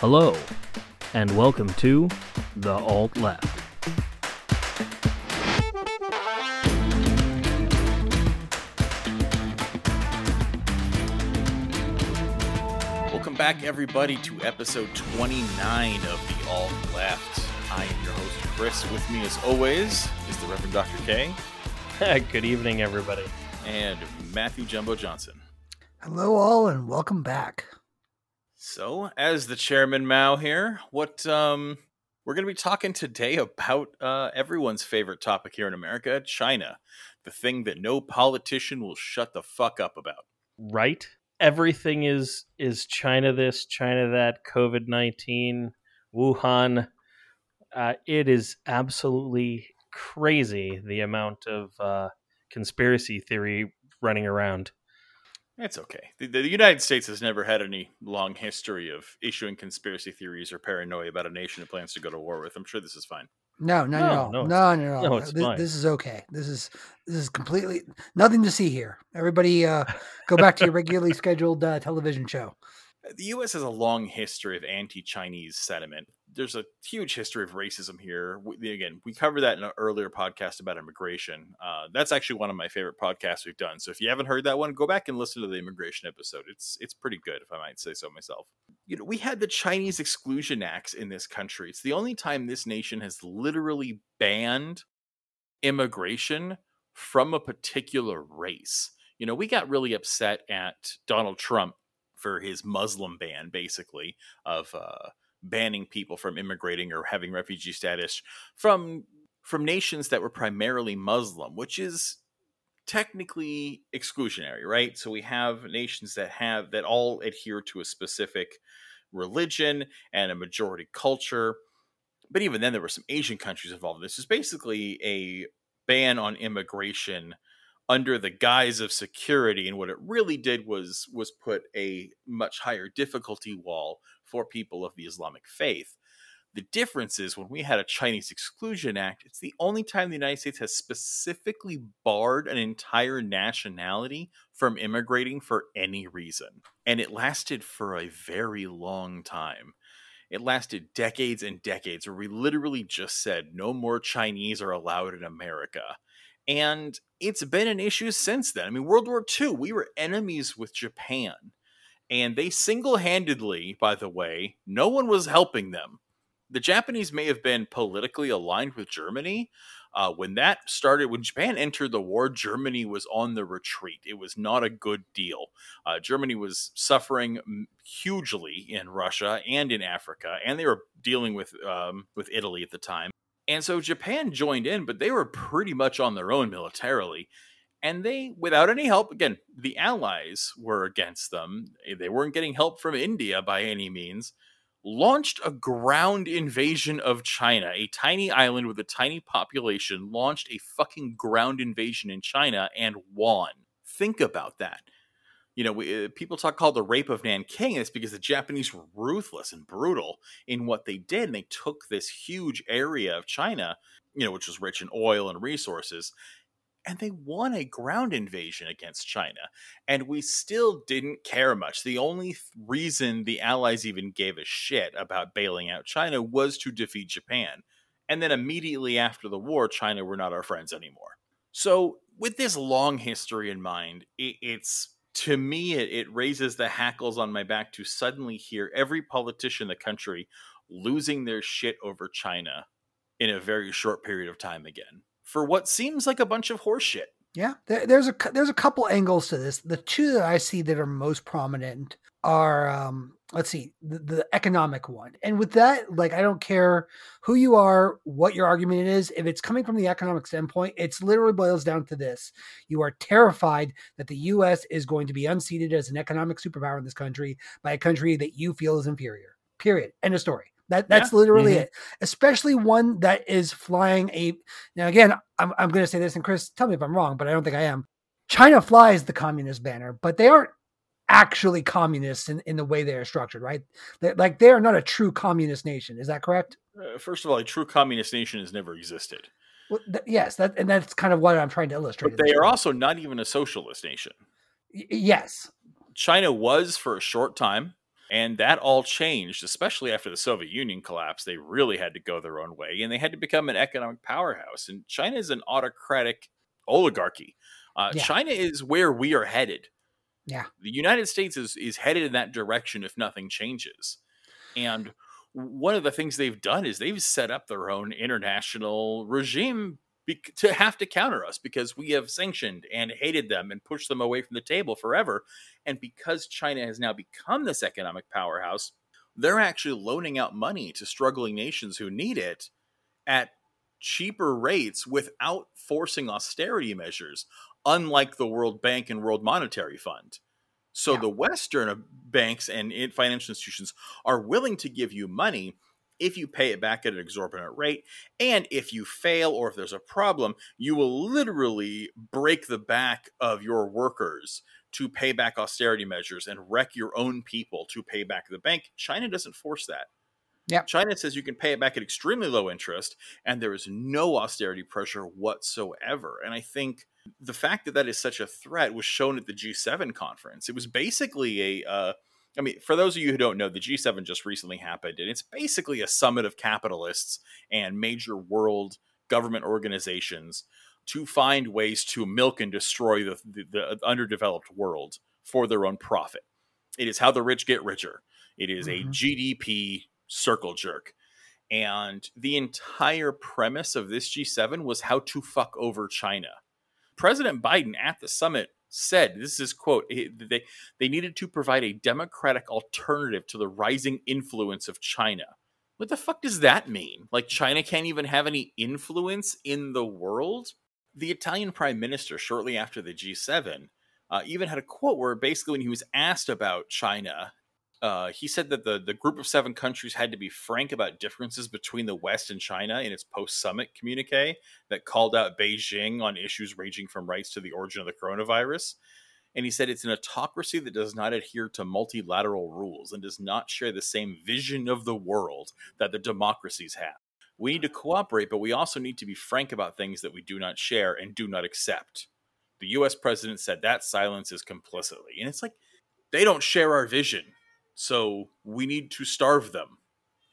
Hello, and welcome to The Alt Left. Welcome back, everybody, to episode 29 of The Alt Left. I am your host, Chris. With me, as always, is the Reverend Dr. K Good evening, everybody. and Matthew Jumbo Johnson. Hello, all, and welcome back. So, as the chairman Mao here, what um we're going to be talking today about uh, everyone's favorite topic here in America, China, the thing that no politician will shut the fuck up about. Right? Everything is is China this, China that, COVID nineteen, Wuhan. Uh, it is absolutely crazy the amount of uh, conspiracy theory running around. It's okay. The, the United States has never had any long history of issuing conspiracy theories or paranoia about a nation it plans to go to war with. I'm sure this is fine. No, no, No, no, no, no, no, no. no, it's this, fine. this is okay. This is this is completely nothing to see here. Everybody, uh, go back to your regularly scheduled uh, television show. The U.S. has a long history of anti-Chinese sentiment. There's a huge history of racism here. We, again, we covered that in an earlier podcast about immigration. Uh, that's actually one of my favorite podcasts we've done. So if you haven't heard that one, go back and listen to the immigration episode. It's it's pretty good, if I might say so myself. You know, we had the Chinese Exclusion Acts in this country. It's the only time this nation has literally banned immigration from a particular race. You know, we got really upset at Donald Trump for his Muslim ban, basically, of uh, banning people from immigrating or having refugee status from from nations that were primarily Muslim, which is technically exclusionary, right? So we have nations that have that all adhere to a specific religion and a majority culture. But even then, there were some Asian countries involved. This is basically a ban on immigration under the guise of security and what it really did was was put a much higher difficulty wall for people of the islamic faith. The difference is when we had a chinese exclusion act it's the only time the united states has specifically barred an entire nationality from immigrating for any reason and it lasted for a very long time. It lasted decades and decades where we literally just said no more chinese are allowed in america and it's been an issue since then. I mean, World War II, we were enemies with Japan. And they single handedly, by the way, no one was helping them. The Japanese may have been politically aligned with Germany. Uh, when that started, when Japan entered the war, Germany was on the retreat. It was not a good deal. Uh, Germany was suffering hugely in Russia and in Africa, and they were dealing with um, with Italy at the time. And so Japan joined in, but they were pretty much on their own militarily. And they, without any help, again, the Allies were against them. Eh, they weren't getting help from India by any means. Launched a ground invasion of China. A tiny island with a tiny population launched a fucking ground invasion in China and won. Think about that you know, we, uh, people talk called the rape of Nanking. It's because the Japanese were ruthless and brutal in what they did. And they took this huge area of China, you know, which was rich in oil and resources, and they won a ground invasion against China. And we still didn't care much. The only th- reason the Allies even gave a shit about bailing out China was to defeat Japan. And then immediately after the war, China were not our friends anymore. So, with this long history in mind, it, it's to me, it, it raises the hackles on my back to suddenly hear every politician in the country losing their shit over China in a very short period of time again for what seems like a bunch of horseshit. Yeah, there, there's a there's a couple angles to this. The two that I see that are most prominent are um, let's see the, the economic one, and with that, like I don't care who you are, what your argument is. If it's coming from the economic standpoint, it's literally boils down to this: you are terrified that the U.S. is going to be unseated as an economic superpower in this country by a country that you feel is inferior. Period. End of story. That that's literally Mhm. it. Especially one that is flying a. Now again, I'm I'm going to say this, and Chris, tell me if I'm wrong, but I don't think I am. China flies the communist banner, but they aren't actually communists in, in the way they are structured, right? They're, like they are not a true communist nation. Is that correct? Uh, first of all, a true communist nation has never existed, Well, th- yes, that and that's kind of what I'm trying to illustrate. but they are also not even a socialist nation. Y- yes, China was for a short time. And that all changed, especially after the Soviet Union collapsed. They really had to go their own way and they had to become an economic powerhouse. And China is an autocratic oligarchy. Uh, Yeah. China is where we are headed. Yeah. The United States is, is headed in that direction if nothing changes. And one of the things they've done is they've set up their own international regime be- to have to counter us because we have sanctioned and hated them and pushed them away from the table forever. And because China has now become this economic powerhouse, they're actually loaning out money to struggling nations who need it at cheaper rates without forcing austerity measures, unlike the World Bank and World Monetary Fund. So Yeah. the Western uh, banks and financial institutions are willing to give you money if you pay it back at an exorbitant rate. And if you fail or if there's a problem, you will literally break the back of your workers to pay back austerity measures and wreck your own people to pay back the bank. China doesn't force that. Yep. China says you can pay it back at extremely low interest, and there is no austerity pressure whatsoever. And I think the fact that that is such a threat was shown at the G7 conference. It was basically a, uh, I mean, for those of you who don't know, the G7 just recently happened, and it's basically a summit of capitalists and major world government organizations to find ways to milk and destroy the, the, the underdeveloped world for their own profit. It is how the rich get richer. It is Mhm. a GDP circle jerk. And the entire premise of this G7 was how to fuck over China. President Biden at the summit said, this is quote, they, they needed to provide a democratic alternative to the rising influence of China. What the fuck does that mean? Like China can't even have any influence in the world? The Italian prime minister, shortly after the G7, uh, even had a quote where basically when he was asked about China, uh, he said that the, the group of seven countries had to be frank about differences between the West and China in its post summit communique that called out Beijing on issues ranging from rights to the origin of the coronavirus. And he said it's an autocracy that does not adhere to multilateral rules and does not share the same vision of the world that the democracies have. We need to cooperate, but we also need to be frank about things that we do not share and do not accept. The US president said that silence is complicity. And it's like, they don't share our vision. So we need to starve them.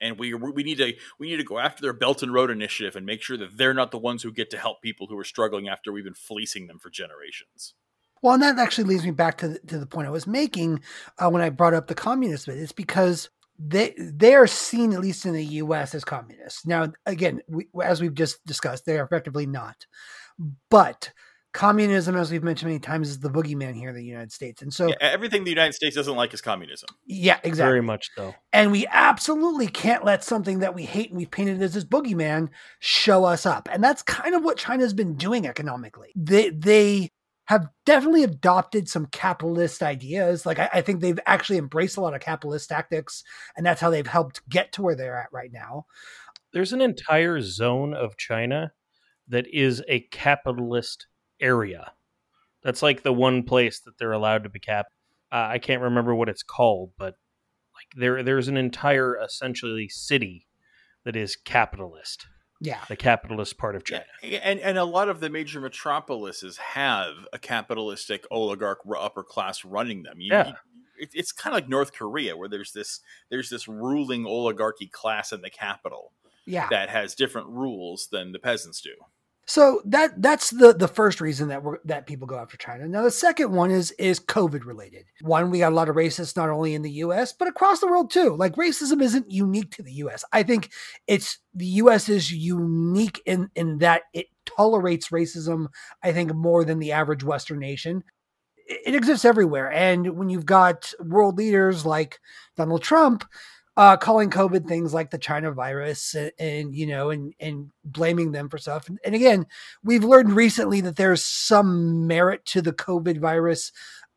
And we, we need to we need to go after their Belt and Road initiative and make sure that they're not the ones who get to help people who are struggling after we've been fleecing them for generations. Well, and that actually leads me back to the, to the point I was making uh, when I brought up the communist bit. It's because they they are seen, at least in the U.S., as communists. Now, again, we, as we've just discussed, they are effectively not. But communism, as we've mentioned many times, is the boogeyman here in the United States. And so, Yeah, everything the United States doesn't like is communism. yeah, exactly. Very much so. And we absolutely can't let something that we hate and we've painted as this boogeyman show us up. And that's kind of what China's been doing economically. They they have definitely adopted some capitalist ideas. Like I, I think they've actually embraced a lot of capitalist tactics, and that's how they've helped get to where they're at right now. There's an entire zone of China that is a capitalist area. That's like the one place that they're allowed to be capped. Uh, I can't remember what it's called, but like there there's an entire essentially city that is capitalist, Yeah. the capitalist part of China. Yeah, and and a lot of the major metropolises have a capitalistic oligarch upper class running them. You- Yeah. you- it, it's kind of like North Korea, where there's this there's this ruling oligarchy class in the capital Yeah. that has different rules than the peasants do. So that that's the the first reason that we're that people go after China. Now the second one is is COVID related. One, we got a lot of racists not only in the U.S. but across the world too. Like racism isn't unique to the U.S. I think it's the U.S. is unique in in that it tolerates racism. I think more than the average Western nation. It, it exists everywhere, and when you've got world leaders like Donald Trump uh, calling COVID things like the China virus and, and you know, and, and blaming them for stuff. And, and again, we've learned recently that there's some merit to the COVID virus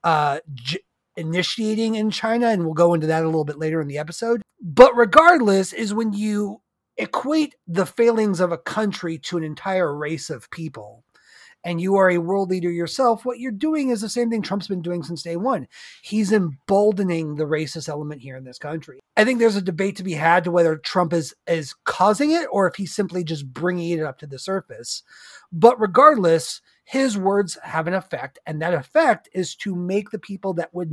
uh, j- initiating in China, and we'll go into that a little bit later in the episode. But regardless, is when you equate the failings of a country to an entire race of people and you are a world leader yourself, what you're doing is the same thing Trump's been doing since day one. He's emboldening the racist element here in this country. I think there's a debate to be had to whether Trump is is causing it or if he's simply just bringing it up to the surface. But regardless, his words have an effect, and that effect is to make the people that would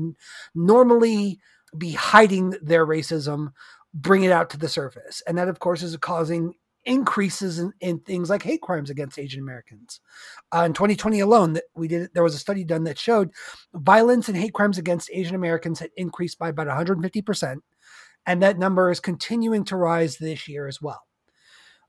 normally be hiding their racism, bring it out to the surface. And that, of course, is causing increases in, in things like hate crimes against Asian Americans. Uh, in 2020 alone, that we did there was a study done that showed violence and hate crimes against Asian Americans had increased by about 150 percent, and that number is continuing to rise this year as well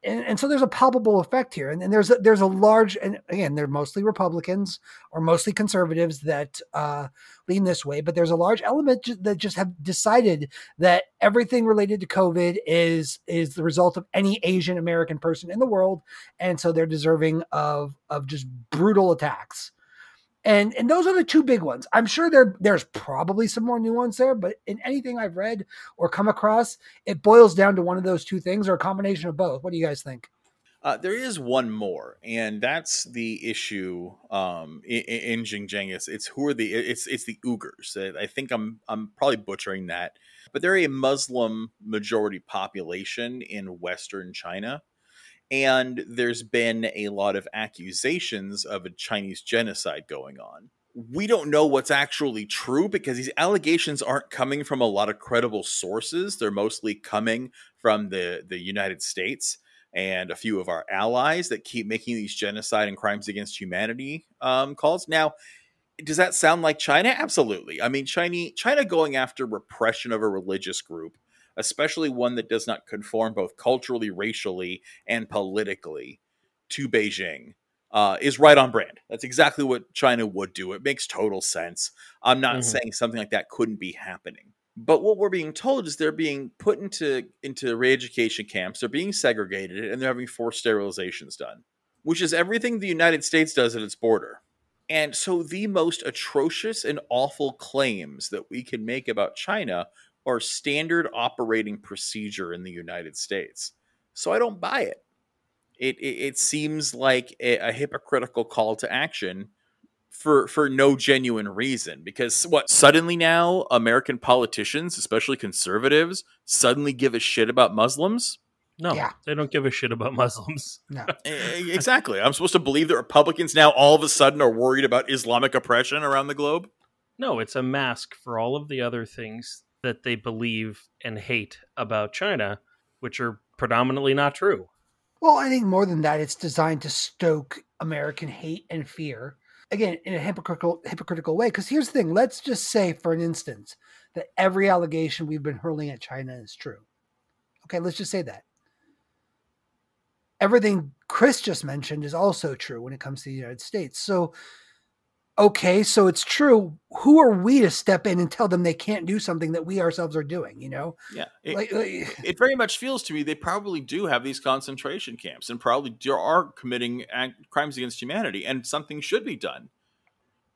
and, and so there's a palpable effect here, and, and there's a, there's a large, and again, they're mostly Republicans or mostly conservatives that uh, lean this way, but there's a large element that just have decided that everything related to COVID is is the result of any Asian American person in the world, and so they're deserving of of just brutal attacks and and those are the two big ones. I'm sure there there's probably some more nuance there, but in anything I've read or come across, it boils down to one of those two things or a combination of both. What do you guys think? Uh, there is one more, and that's the issue um, in, in Xinjiang. It's, who are the it's it's the Uyghurs. I think I'm I'm probably butchering that, but they're a Muslim majority population in Western China and there's been a lot of accusations of a Chinese genocide going on. We don't know what's actually true because these allegations aren't coming from a lot of credible sources. They're mostly coming from the, the United States and a few of our allies that keep making these genocide and crimes against humanity um, calls. Now, does that sound like China? Absolutely. I mean, China, China going after repression of a religious group especially one that does not conform both culturally, racially, and politically to Beijing, uh, is right on brand. That's exactly what China would do. It makes total sense. I'm not mm-hmm. saying something like that couldn't be happening. But what we're being told is they're being put into into re-education camps. They're being segregated, and they're having forced sterilizations done, which is everything the United States does at its border. And so, the most atrocious and awful claims that we can make about China are standard operating procedure in the United States. So I don't buy it. It it, it seems like a, a, hypocritical call to action for for no genuine reason. Because what suddenly now American politicians, especially conservatives, suddenly give a shit about Muslims? No, yeah. they don't give a shit about Muslims. No. exactly. I'm supposed to believe that Republicans now all of a sudden are worried about Islamic oppression around the globe? No, it's a mask for all of the other things that they believe and hate about China, which are predominantly not true. Well, I think more than that, it's designed to stoke American hate and fear. Again, in a hypocritical hypocritical way. Because here's the thing: let's just say, for an instance, that every allegation we've been hurling at China is true. Okay, let's just say that. Everything Chris just mentioned is also true when it comes to the United States. So okay, so it's true. Who are we to step in and tell them they can't do something that we ourselves are doing? You know? Yeah. It, like, like, it very much feels to me they probably do have these concentration camps and probably are committing crimes against humanity, and something should be done.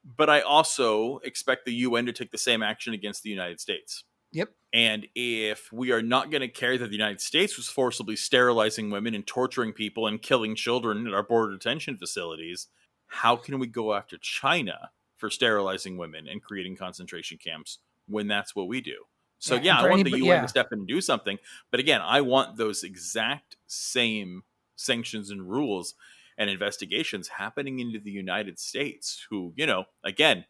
But I also expect the UN to take the same action against the United States. Yep. And if we are not going to care that the United States was forcibly sterilizing women and torturing people and killing children at our border detention facilities, how can we go after China for sterilizing women and creating concentration camps when that's what we do? So yeah, yeah I want the UN yeah. to step in and do something, but again, I want those exact same sanctions and rules and investigations happening into the United States. Who you know, again,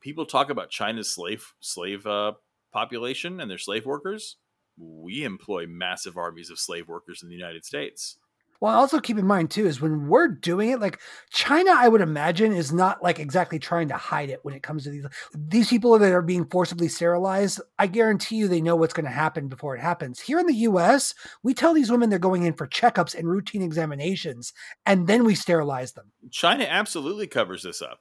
people talk about China's slave slave uh, population and their slave workers. We employ massive armies of slave workers in the United States. Well, also keep in mind too is when we're doing it, like China, I would imagine is not like exactly trying to hide it when it comes to these these people that are being forcibly sterilized. I guarantee you they know what's going to happen before it happens. Here in the U.S., we tell these women they're going in for checkups and routine examinations, and then we sterilize them. China absolutely covers this up.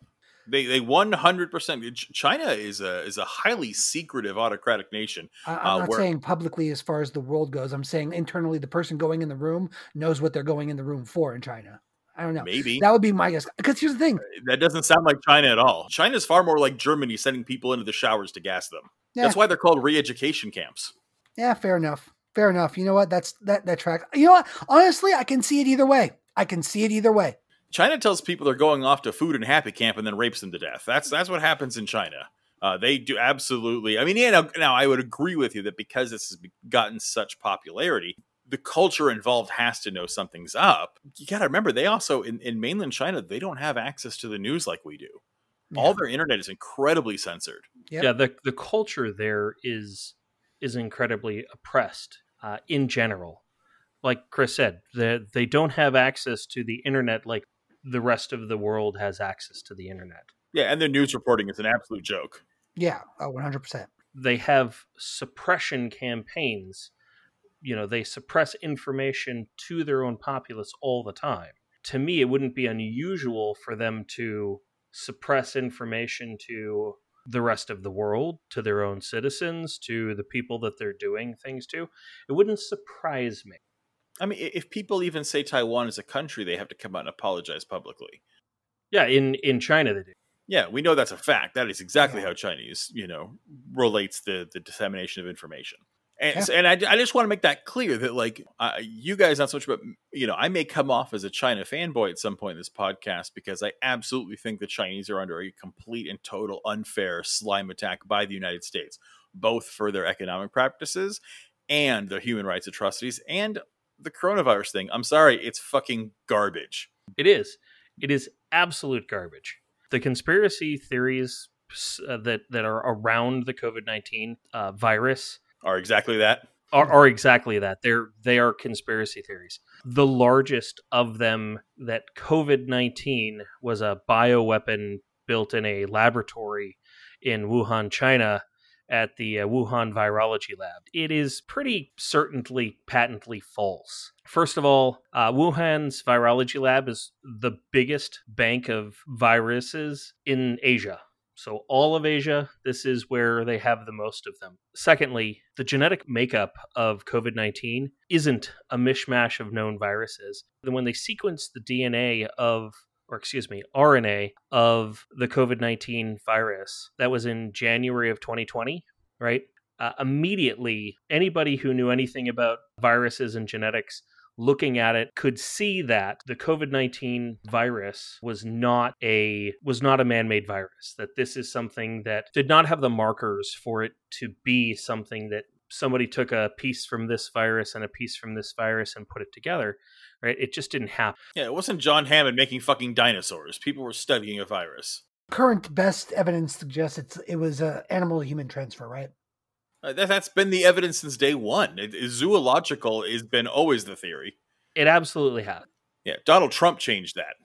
They they one hundred percent. China is a is a highly secretive autocratic nation. Uh, not where, saying publicly as far as the world goes. I'm saying internally, the person going in the room knows what they're going in the room for in China. I don't know. Maybe that would be my guess. Because here's the thing: uh, that doesn't sound like China at all. China is far more like Germany, sending people into the showers to gas them. Yeah. That's why they're called re-education camps. Yeah, fair enough. Fair enough. You know what? That's that that track. You know what? Honestly, I can see it either way. I can see it either way. China tells people they're going off to food and happy camp and then rapes them to death. That's that's what happens in China. Uh, they do absolutely. I mean, yeah. Now, now, I would agree with you that because this has gotten such popularity, the culture involved has to know something's up. You got to remember, they also in, in mainland China they don't have access to the news like we do. Yeah. All their internet is incredibly censored. Yep. Yeah, the the culture there is is incredibly oppressed uh, in general. Like Chris said, they they don't have access to the internet like the rest of the world has access to the internet. Yeah, and their news reporting is an absolute joke. Yeah, oh, 100%. They have suppression campaigns. You know, they suppress information to their own populace all the time. To me, it wouldn't be unusual for them to suppress information to the rest of the world, to their own citizens, to the people that they're doing things to. It wouldn't surprise me. I mean, if people even say Taiwan is a country, they have to come out and apologize publicly. Yeah, in in China they do. Yeah, we know that's a fact. That is exactly Yeah. how Chinese, you know, relates the the dissemination of information. And Yeah. and I, I just want to make that clear that like uh, you guys not so much, but you know, I may come off as a China fanboy at some point in this podcast because I absolutely think the Chinese are under a complete and total unfair slime attack by the United States, both for their economic practices and their human rights atrocities and the coronavirus thing. I'm sorry, it's fucking garbage. It is. It is absolute garbage. The conspiracy theories uh, that that are around the COVID nineteen uh, virus Are exactly that. are, are exactly that. They're they are conspiracy theories. The largest of them that COVID nineteen was a bioweapon built in a laboratory in Wuhan, China, at the uh, Wuhan Virology Lab. It is pretty certainly patently false. First of all, uh, Wuhan's virology lab is the biggest bank of viruses in Asia. So, all of Asia, this is where they have the most of them. Secondly, the genetic makeup of COVID 19 isn't a mishmash of known viruses. When they sequence the DNA of, or excuse me, RNA of the COVID 19 virus, that was in January of 2020, right? Uh, immediately, anybody who knew anything about viruses and genetics looking at it could see that the COVID-19 virus was not a was not a man-made virus that this is something that did not have the markers for it to be something that somebody took a piece from this virus and a piece from this virus and put it together right it just didn't happen Yeah, it wasn't John Hammond making fucking dinosaurs. People were studying a virus. Current best evidence suggests it's, it was a animal human transfer, right? Uh, that, that's been the evidence since day one. It, it- zoological has been always the theory. it absolutely has Yeah, Donald Trump changed that.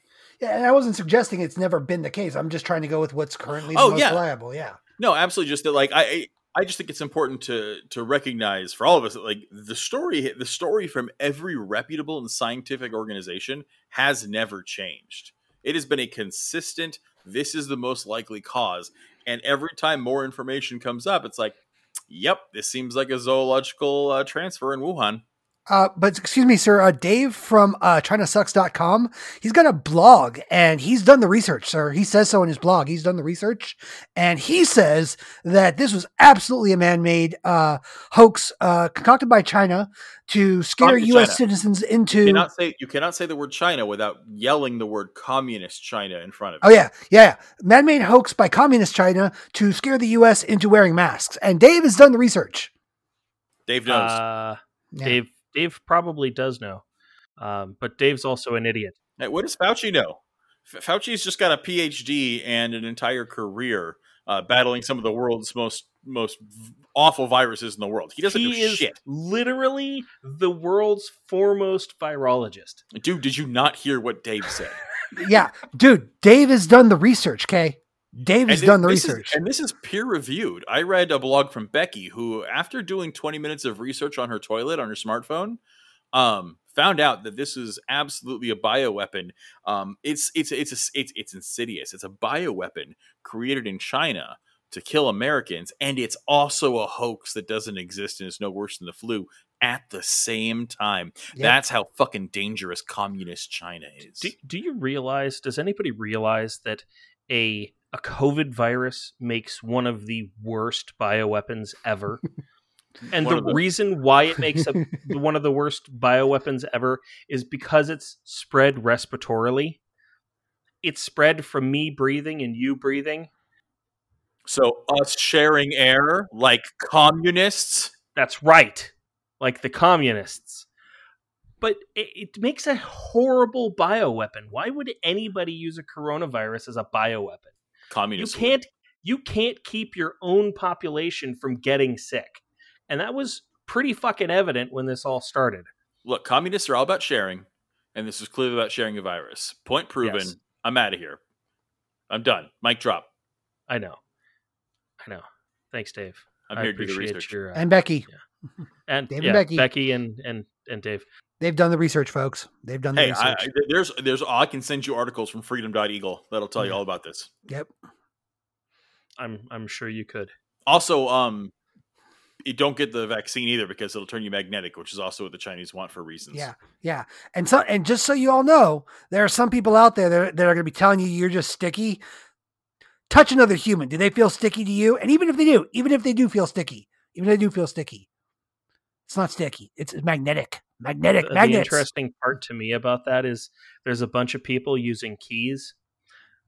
Yeah, and I wasn't suggesting it's never been the case. I'm just trying to go with what's currently the Oh, most yeah. reliable. Yeah. No, absolutely. Just that, like, I, I, just think it's important to to recognize for all of us that, like, the story, the story from every reputable and scientific organization has never changed. It has been a consistent. This is the most likely cause, and every time more information comes up, it's like, yep, this seems like a zoological uh, transfer in Wuhan. Uh, but excuse me, sir. Uh, Dave from uh, ChinaSucks.com, he's got a blog and he's done the research, sir. He says so in his blog. He's done the research and he says that this was absolutely a man made uh, hoax uh, concocted by China to scare Communist U.S. China. citizens You into. cannot say you cannot say the word China without yelling the word communist China in front of it. Oh yeah, yeah, man made hoax by communist China to scare the U.S. into wearing masks. And Dave has done the research. Dave knows. uh, Yeah. dave dave probably does know um, but dave's also an idiot Hey, what does Fauci know? F- Fauci's just got a PhD and an entire career uh, battling some of the world's most most awful viruses in the world. He doesn't he do is shit, literally the world's foremost virologist dude. Did you not hear what Dave said? yeah, dude, Dave has done the research. Okay, Dave has done the this is- research. and this is peer reviewed. I read a blog from Becky who, after doing 20 minutes of research on her toilet on her smartphone, um, found out that this is absolutely a bioweapon. Um, it's it's it's a, it's it's insidious. It's a bioweapon created in China to kill Americans, and it's also a hoax that doesn't exist and is no worse than the flu. At the same time, Yep. that's how fucking dangerous communist China is. Do, do you realize? Does anybody realize that a a COVID virus makes one of the worst bioweapons ever? And the the- reason why it makes a, one of the worst bioweapons ever is because it's spread respiratorily. It's spread from me breathing and you breathing. so us sharing air like communists. That's right, like the communists. But it, it makes a horrible bioweapon. Why would anybody use a coronavirus as a bioweapon? You can't you can't keep your own population from getting sick. And that was pretty fucking evident when this all started. Look, communists are all about sharing, and this is clearly about sharing a virus. Point proven. Yes. I'm out of here. I'm done. Mic drop. I know. I know. Thanks, Dave. I'm I here to do the appreciate research. your uh, And Becky, and Dave and yeah, Becky. Becky and and and Dave. They've done the research, folks. They've done the Hey, I, research. I- there's there's I can send you articles from Freedom.eagle that'll tell you all about this. yep. I'm I'm sure you could. Also, um, you don't get the vaccine either because it'll turn you magnetic, which is also what the Chinese want for reasons. Yeah, yeah. And so, and just so you all know, there are some people out there that, that are going to be telling you you're just sticky. Touch another human. Do they feel sticky to you? And even if they do, even if they do feel sticky, even if they do feel sticky, it's not sticky. It's magnetic. Magnetic. The, the interesting part to me about that is there's a bunch of people using keys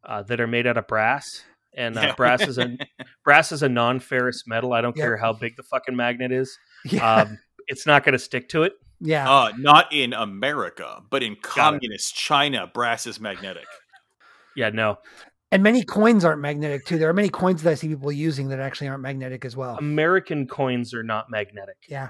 uh, that are made out of brass, and uh, Yeah. brass is a brass is a non-ferrous metal. I don't Yep. care how big the fucking magnet is. yeah. Um, it's not going to stick to it. yeah. Uh, not in America, but in communist China, brass is magnetic. Yeah, no. and many coins aren't magnetic too. There are many coins that I see people using that actually aren't magnetic as well. American coins are not magnetic. yeah.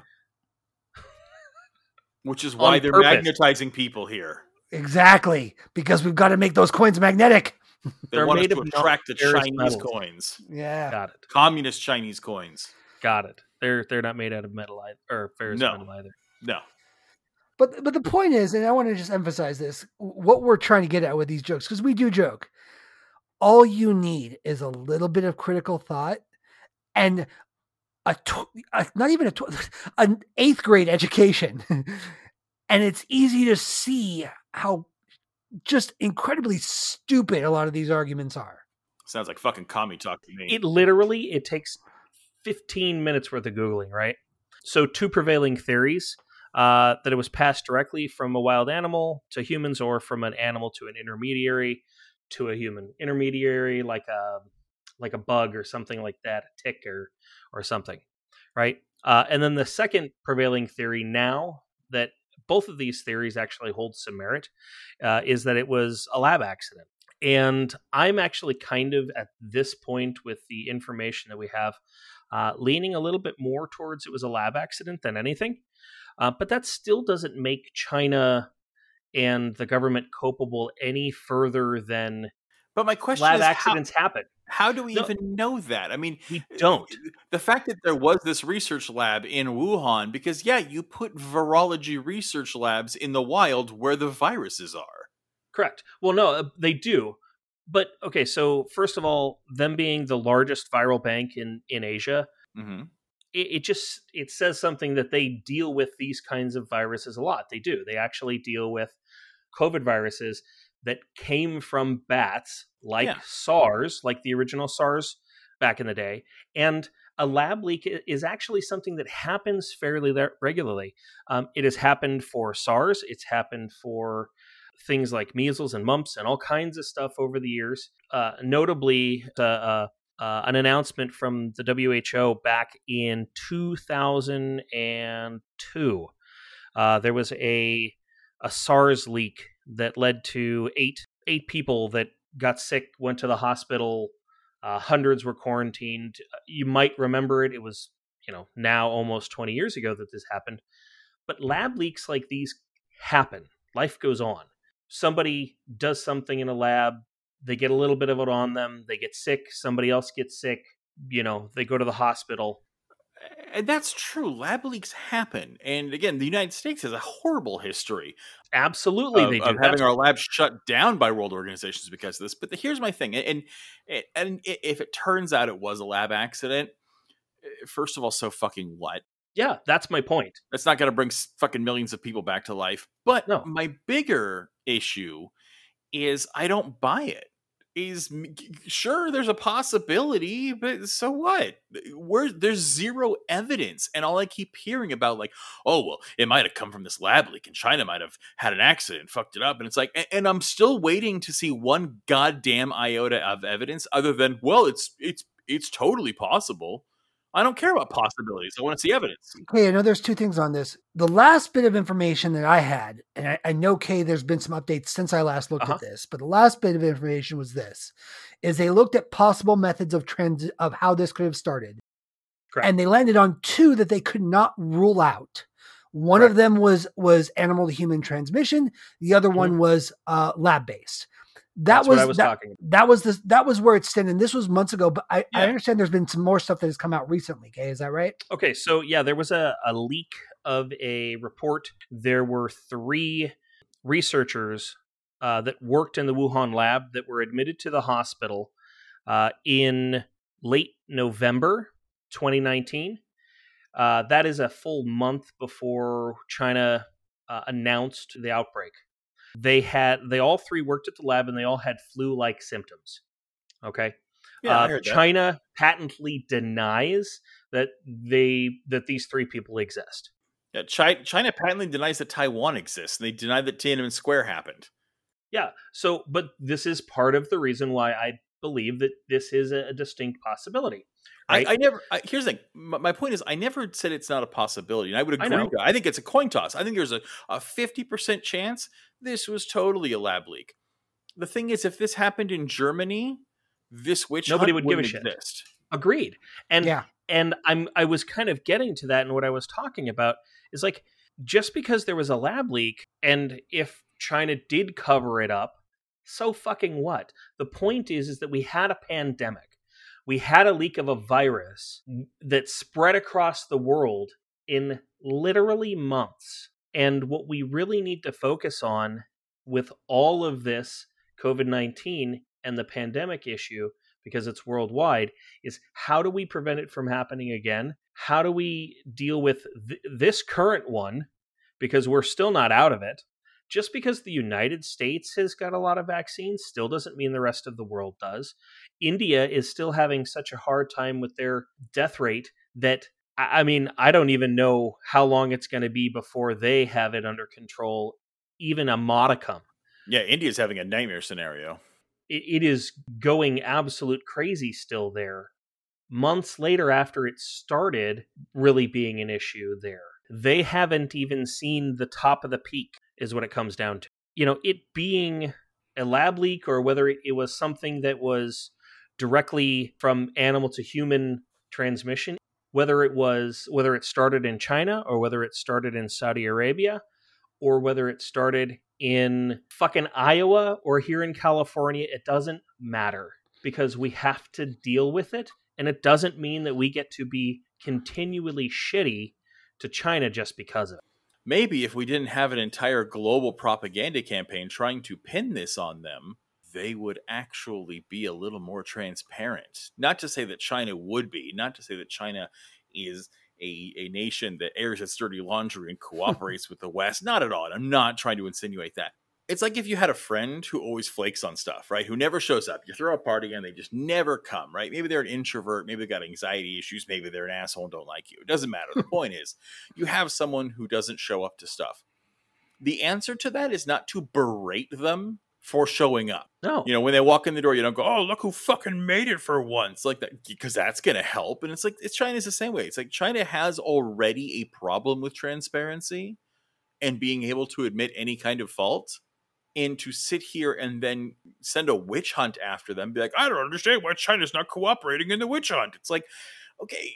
Which is why they're purpose. magnetizing people here. Exactly. Because we've got to make those coins magnetic. They They're want us made to of attract the Chinese metals. coins, Yeah. Got it. communist Chinese coins. Got it. They're they're not made out of metal either, or ferrous No. metal either. No, But but the point is, and I want to just emphasize this: what we're trying to get at with these jokes, because we do joke. All you need is a little bit of critical thought, and a, tw- a not even a tw- an eighth grade education, and it's easy to see how just incredibly stupid a lot of these arguments are. sounds like fucking commie talk to me. It literally it takes 15 minutes worth of googling, right? So two prevailing theories uh, that it was passed directly from a wild animal to humans, or from an animal to an intermediary to a human intermediary, like a like a bug or something like that, a tick or or something, right? Uh, and then the second prevailing theory now that both of these theories actually hold some merit uh, is that it was a lab accident. And I'm actually kind of at this point with the information that we have, uh, leaning a little bit more towards it was a lab accident than anything. Uh, but that still doesn't make China and the government culpable any further than but my question lab is, how, accidents happen. How do we No. even know that? I mean, We don't. the fact that there was this research lab in Wuhan, because yeah, you put virology research labs in the wild where the viruses are. Correct. Well, no, uh, they do. But okay, so first of all, them being the largest viral bank in in Asia, hmm it, it just it says something that they deal with these kinds of viruses a lot. They do. They actually deal with COVID viruses that came from bats, like Yeah. SARS, like the original SARS back in the day, and a lab leak is actually something that happens fairly regularly. Um, it has happened for SARS. It's happened for things like measles and mumps and all kinds of stuff over the years. Uh, notably, uh, uh, uh, an announcement from the WHO back in 2002. Uh, there was a a SARS leak that led to eight eight people that got sick, went to the hospital. Uh, hundreds were quarantined. You might remember it. It was you know now almost 20 years ago that this happened. But lab leaks like these happen. Life goes on. Somebody does something in a lab they get a little bit of it on them they get sick somebody else gets sick you know they go to the hospital And that's true. Lab leaks happen, and again, the United States has a horrible history absolutely of, they do of having our labs shut down by world organizations because of this. But the, here's my thing, and, and and if it turns out it was a lab accident, eh, first of all, so fucking what? yeah that's my point That's not going to bring fucking millions of people back to life. But No. my bigger issue is I don't buy it. Is sure there's a possibility, but so what? Where there's zero evidence, and all I keep hearing about, like, oh well, it might have come from this lab leak, and China might have had an accident, fucked it up, and it's like, a- and I'm still waiting to see one goddamn iota of evidence other than, well, it's it's it's totally possible. I don't care about possibilities. I want to see evidence. Okay, I know there's two things on this. The last bit of information that I had, and I, I know Kay, there's been some updates since I last looked Uh-huh. at this, but the last bit of information was this: is they looked at possible methods of trans of how this could have started, Correct. and they landed on two that they could not rule out. One of them was was animal to human transmission. The other one was uh, lab based. That was, what I was that, talking about. that was this. that was where it stood, and this was months ago. But I, I understand there's been some more stuff that has come out recently. Okay, is that right? Okay, so yeah, there was a, a leak of a report. There were three researchers uh, that worked in the Wuhan lab that were admitted to the hospital uh, in late November 2019. Uh, that is a full month before China uh, announced the outbreak. They had they all three worked at the lab and they all had flu-like symptoms. Okay, Yeah, uh, heard that. China patently denies that they that these three people exist. Yeah, China, China patently denies that Taiwan exists. They deny that Tiananmen Square happened. Yeah. So, but this is part of the reason why I believe that this is a, a distinct possibility. Right? I, I never. I, here's the thing. My, my point is, I never said it's not a possibility, and I would agree. know. with that. I think it's a coin toss. I think there's a a fifty percent chance this was totally a lab leak. The thing is, if this happened in Germany, this witch Nobody hunt would give a shit. exist. Agreed. And yeah. and I'm I was kind of getting to that, and what I was talking about is like just because there was a lab leak, and if China did cover it up, so fucking what? The point is, is that we had a pandemic, we had a leak of a virus that spread across the world in literally months, and what we really need to focus on with all of this COVID nineteen and the pandemic issue, because it's worldwide, is how do we prevent it from happening again? How do we deal with th- this current one? Because we're still not out of it. Just because the United States has got a lot of vaccines still doesn't mean the rest of the world does. India is still having such a hard time with their death rate that, I mean, I don't even know how long it's going to be before they have it under control, even a modicum Yeah, India's having a nightmare scenario. it, it is going absolute crazy still there. Months later, after it started really being an issue there, they haven't even seen the top of the peak, is what it comes down to. You know, it being a lab leak or whether it was something that was directly from animal to human transmission, whether it was whether it started in China or whether it started in Saudi Arabia or whether it started in fucking Iowa or here in California, it doesn't matter because we have to deal with it. And it doesn't mean that we get to be continually shitty to China just because of it. Maybe if we didn't have an entire global propaganda campaign trying to pin this on them, they would actually be a little more transparent. Not to say that China would be, not to say that China is a, a nation that airs its dirty laundry and cooperates with the West. Not at all. I'm not trying to insinuate that. It's like if you had a friend who always flakes on stuff, right? Who never shows up. You throw a party and they just never come, right? Maybe they're an introvert, maybe they've got anxiety issues, maybe they're an asshole and don't like you. It doesn't matter. The point is, you have someone who doesn't show up to stuff. The answer to that is not to berate them for showing up. No. You know, when they walk in the door, you don't go, "Oh, look who fucking made it for once," like that, because that's gonna help. And it's like it's China's the same way. It's like China has already a problem with transparency and being able to admit any kind of fault. And to sit here and then send a witch hunt after them, be like, I don't understand why China's not cooperating in the witch hunt. It's like, okay,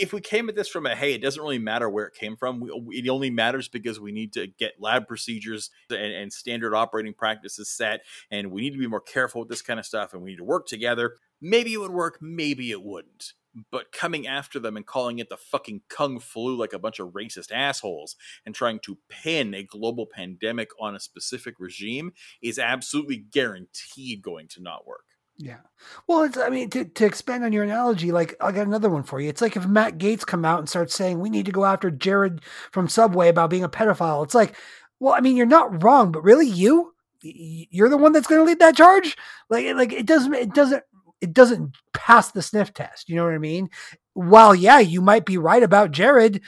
if we came at this from a hey, it doesn't really matter where it came from. We, it only matters because we need to get lab procedures and, and standard operating practices set, and we need to be more careful with this kind of stuff, and we need to work together. Maybe it would work, maybe it wouldn't. But coming after them and calling it the fucking kung flu like a bunch of racist assholes and trying to pin a global pandemic on a specific regime is absolutely guaranteed going to not work. Yeah. Well, it's, I mean, to, to expand on your analogy, like I got another one for you. It's like if Matt Gaetz come out and starts saying we need to go after Jared from Subway about being a pedophile. It's like, well, I mean, you're not wrong, but really, you you're the one that's going to lead that charge. Like, like it doesn't, it doesn't, it doesn't pass the sniff test. You know what I mean? While yeah, you might be right about Jared.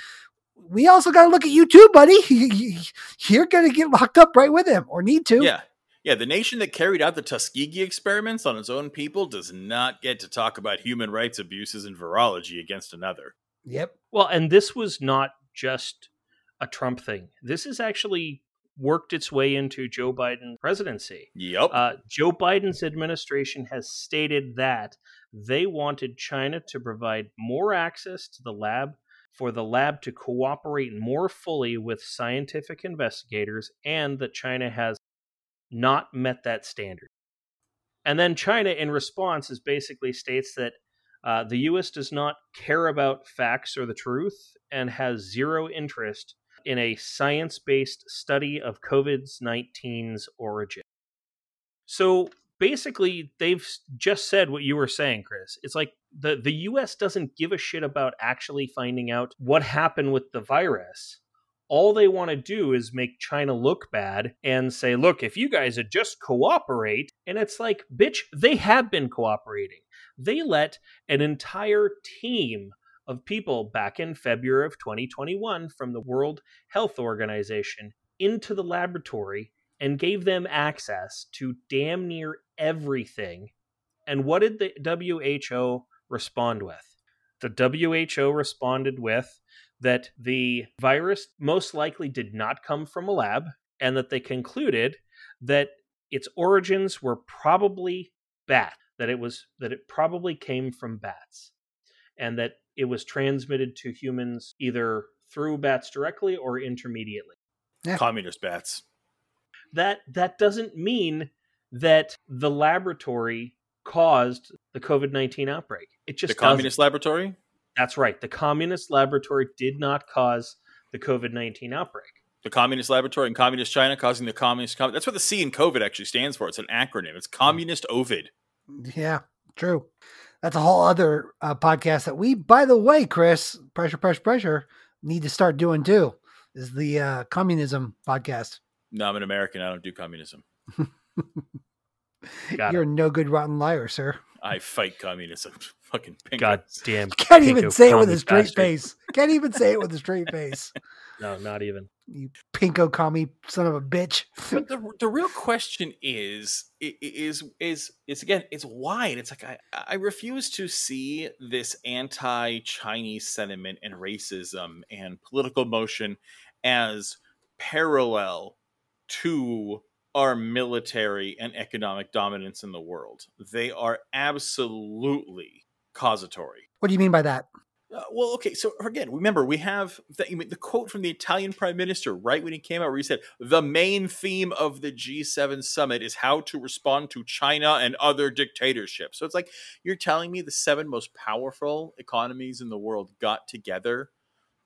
We also got to look at you too, buddy. You're going to get locked up right with him, or need to. Yeah. Yeah, the nation that carried out the Tuskegee experiments on its own people does not get to talk about human rights abuses and virology against another. Yep. Well, and this was not just a Trump thing. This has actually worked its way into Joe Biden's presidency. Yep. Uh, Joe Biden's administration has stated that they wanted China to provide more access to the lab, for the lab to cooperate more fully with scientific investigators, and that China has not met that standard. And then China, in response, is basically states that uh, the U.S. does not care about facts or the truth and has zero interest in a science based study of COVID 19's origin. So basically, they've just said what you were saying, Chris. It's like the, the US doesn't give a shit about actually finding out what happened with the virus. All they want to do is make China look bad and say, look, if you guys would just cooperate. And it's like, bitch, they have been cooperating. They let an entire team of people back in February of 2021 from the World Health Organization into the laboratory and gave them access to damn near everything. And what did the WHO respond with? The WHO responded with that the virus most likely did not come from a lab and that they concluded that its origins were probably bat that it was that it probably came from bats and that it was transmitted to humans either through bats directly or intermediately. Yeah. Communist bats. That that doesn't mean that the laboratory caused the COVID nineteen outbreak. It just the communist doesn't. laboratory. That's right. The communist laboratory did not cause the COVID nineteen outbreak. The communist laboratory in communist China causing the communist. Com- that's what the C in COVID actually stands for. It's an acronym. It's Communist Ovid. Yeah, true that's a whole other uh, podcast that we, by the way, Chris, pressure, pressure, pressure, need to start doing too. Is the uh, communism podcast? No, I'm an American. I don't do communism. You're it. no good rotten liar, sir. I fight communism. Fucking pinko. God damn. Can't even say it with a straight bastard. face. Can't even say it with a straight face. No, not even. You pinko commie son of a bitch. but the the real question is is is is again it's wide. It's like I I refuse to see this anti-Chinese sentiment and racism and political motion as parallel to our military and economic dominance in the world. They are absolutely causatory. What do you mean by that? Uh, well, okay. So again, remember we have the, the, quote from the Italian Prime Minister right when he came out, where he said, "The main theme of the G7 summit is how to respond to China and other dictatorships." So it's like you're telling me the seven most powerful economies in the world got together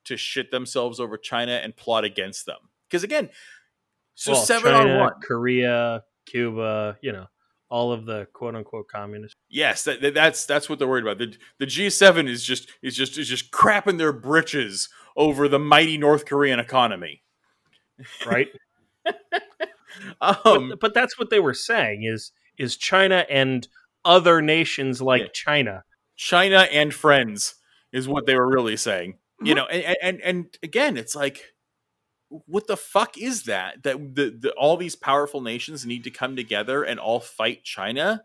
to shit themselves over China and plot against them. Because again, so well, seven China, on one, Korea, Cuba, you know all of the quote unquote communists. Yes, that, that's that's what they're worried about. The the G7 is just is just is just crapping their britches over the mighty North Korean economy. Right? um, but, but, that's what they were saying is is China and other nations like yeah. China. China and friends is what they were really saying. You know, and and, and again, it's like what the fuck is that? That the, the all these powerful nations need to come together and all fight China,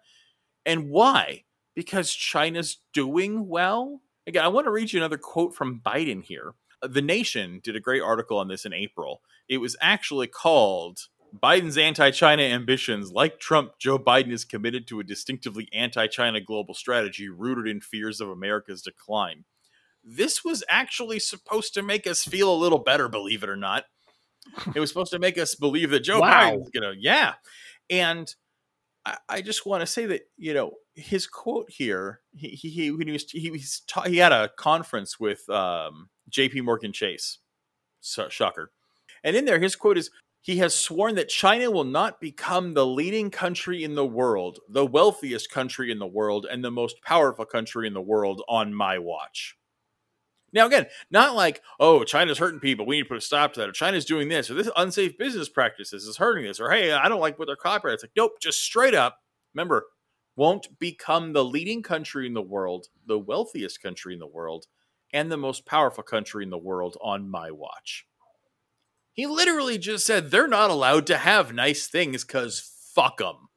and why? Because China's doing well. Again, I want to read you another quote from Biden here. The Nation did a great article on this in April. It was actually called Biden's anti China ambitions. Like Trump, Joe Biden is committed to a distinctively anti China global strategy rooted in fears of America's decline. This was actually supposed to make us feel a little better, believe it or not it was supposed to make us believe that Joe wow. Biden's gonna, yeah. And I, I just want to say that you know his quote here. He he he when he was he was ta- he had a conference with um, J.P. Morgan Chase. So, shocker. And in there, his quote is he has sworn that China will not become the leading country in the world, the wealthiest country in the world, and the most powerful country in the world on my watch. Now, again, not like, oh, China's hurting people. We need to put a stop to that. Or China's doing this. Or this unsafe business practices is hurting this. Or, hey, I don't like what they're copyright. It's like, nope, just straight up. Remember, won't become the leading country in the world, the wealthiest country in the world, and the most powerful country in the world on my watch. He literally just said they're not allowed to have nice things because fuck them.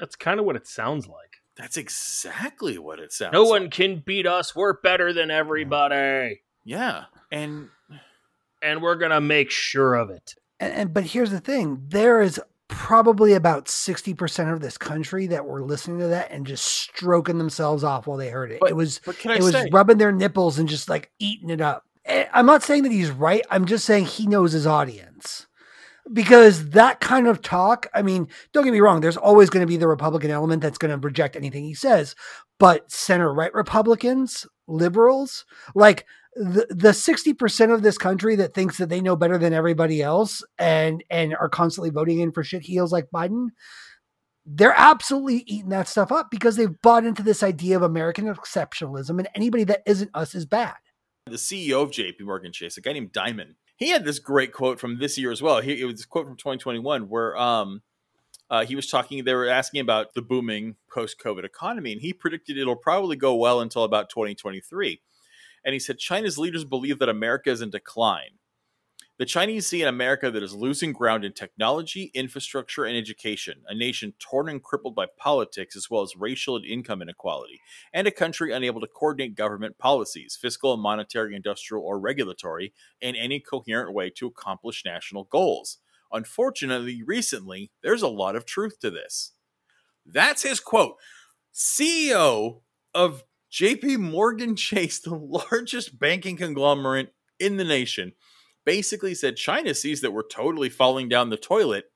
That's kind of what it sounds like. That's exactly what it sounds. No like. one can beat us. We're better than everybody, Yeah, and and we're gonna make sure of it. And, and but here's the thing: there is probably about sixty percent of this country that were listening to that and just stroking themselves off while they heard it. But- it was but can I it was rubbing their nipples and just like eating it up. Eh, I'm not saying that he's right. I'm just saying he knows his audience. Because that kind of talk, I mean, don't get me wrong, there's always going to be the Republican element that's going to reject anything he says. But center right Republicans, liberals, like the the 60% of this country that thinks that they know better than everybody else and and are constantly voting in for shit heels like Biden, they're absolutely eating that stuff up because they've bought into this idea of American exceptionalism and anybody that isn't us is bad. the CEO of JP Morgan Chase, a guy named Dimon, he had this great quote from this year as well. He, it was a quote from 2021 where um, uh, he was talking, they were asking about the booming post COVID economy, and he predicted it'll probably go well until about 2023. And he said, China's leaders believe that America is in decline. The Chinese see an America that is losing ground in technology, infrastructure, and education, a nation torn and crippled by politics as well as racial and income inequality and a country unable to coordinate government policies, fiscal monetary, industrial, or regulatory, in any coherent way to accomplish national goals. Unfortunately, recently, there's a lot of truth to this. That's his quote. CEO of JP Morgan Chase, the largest banking conglomerate in the nation, basically said China sees that we're totally falling down the toilet,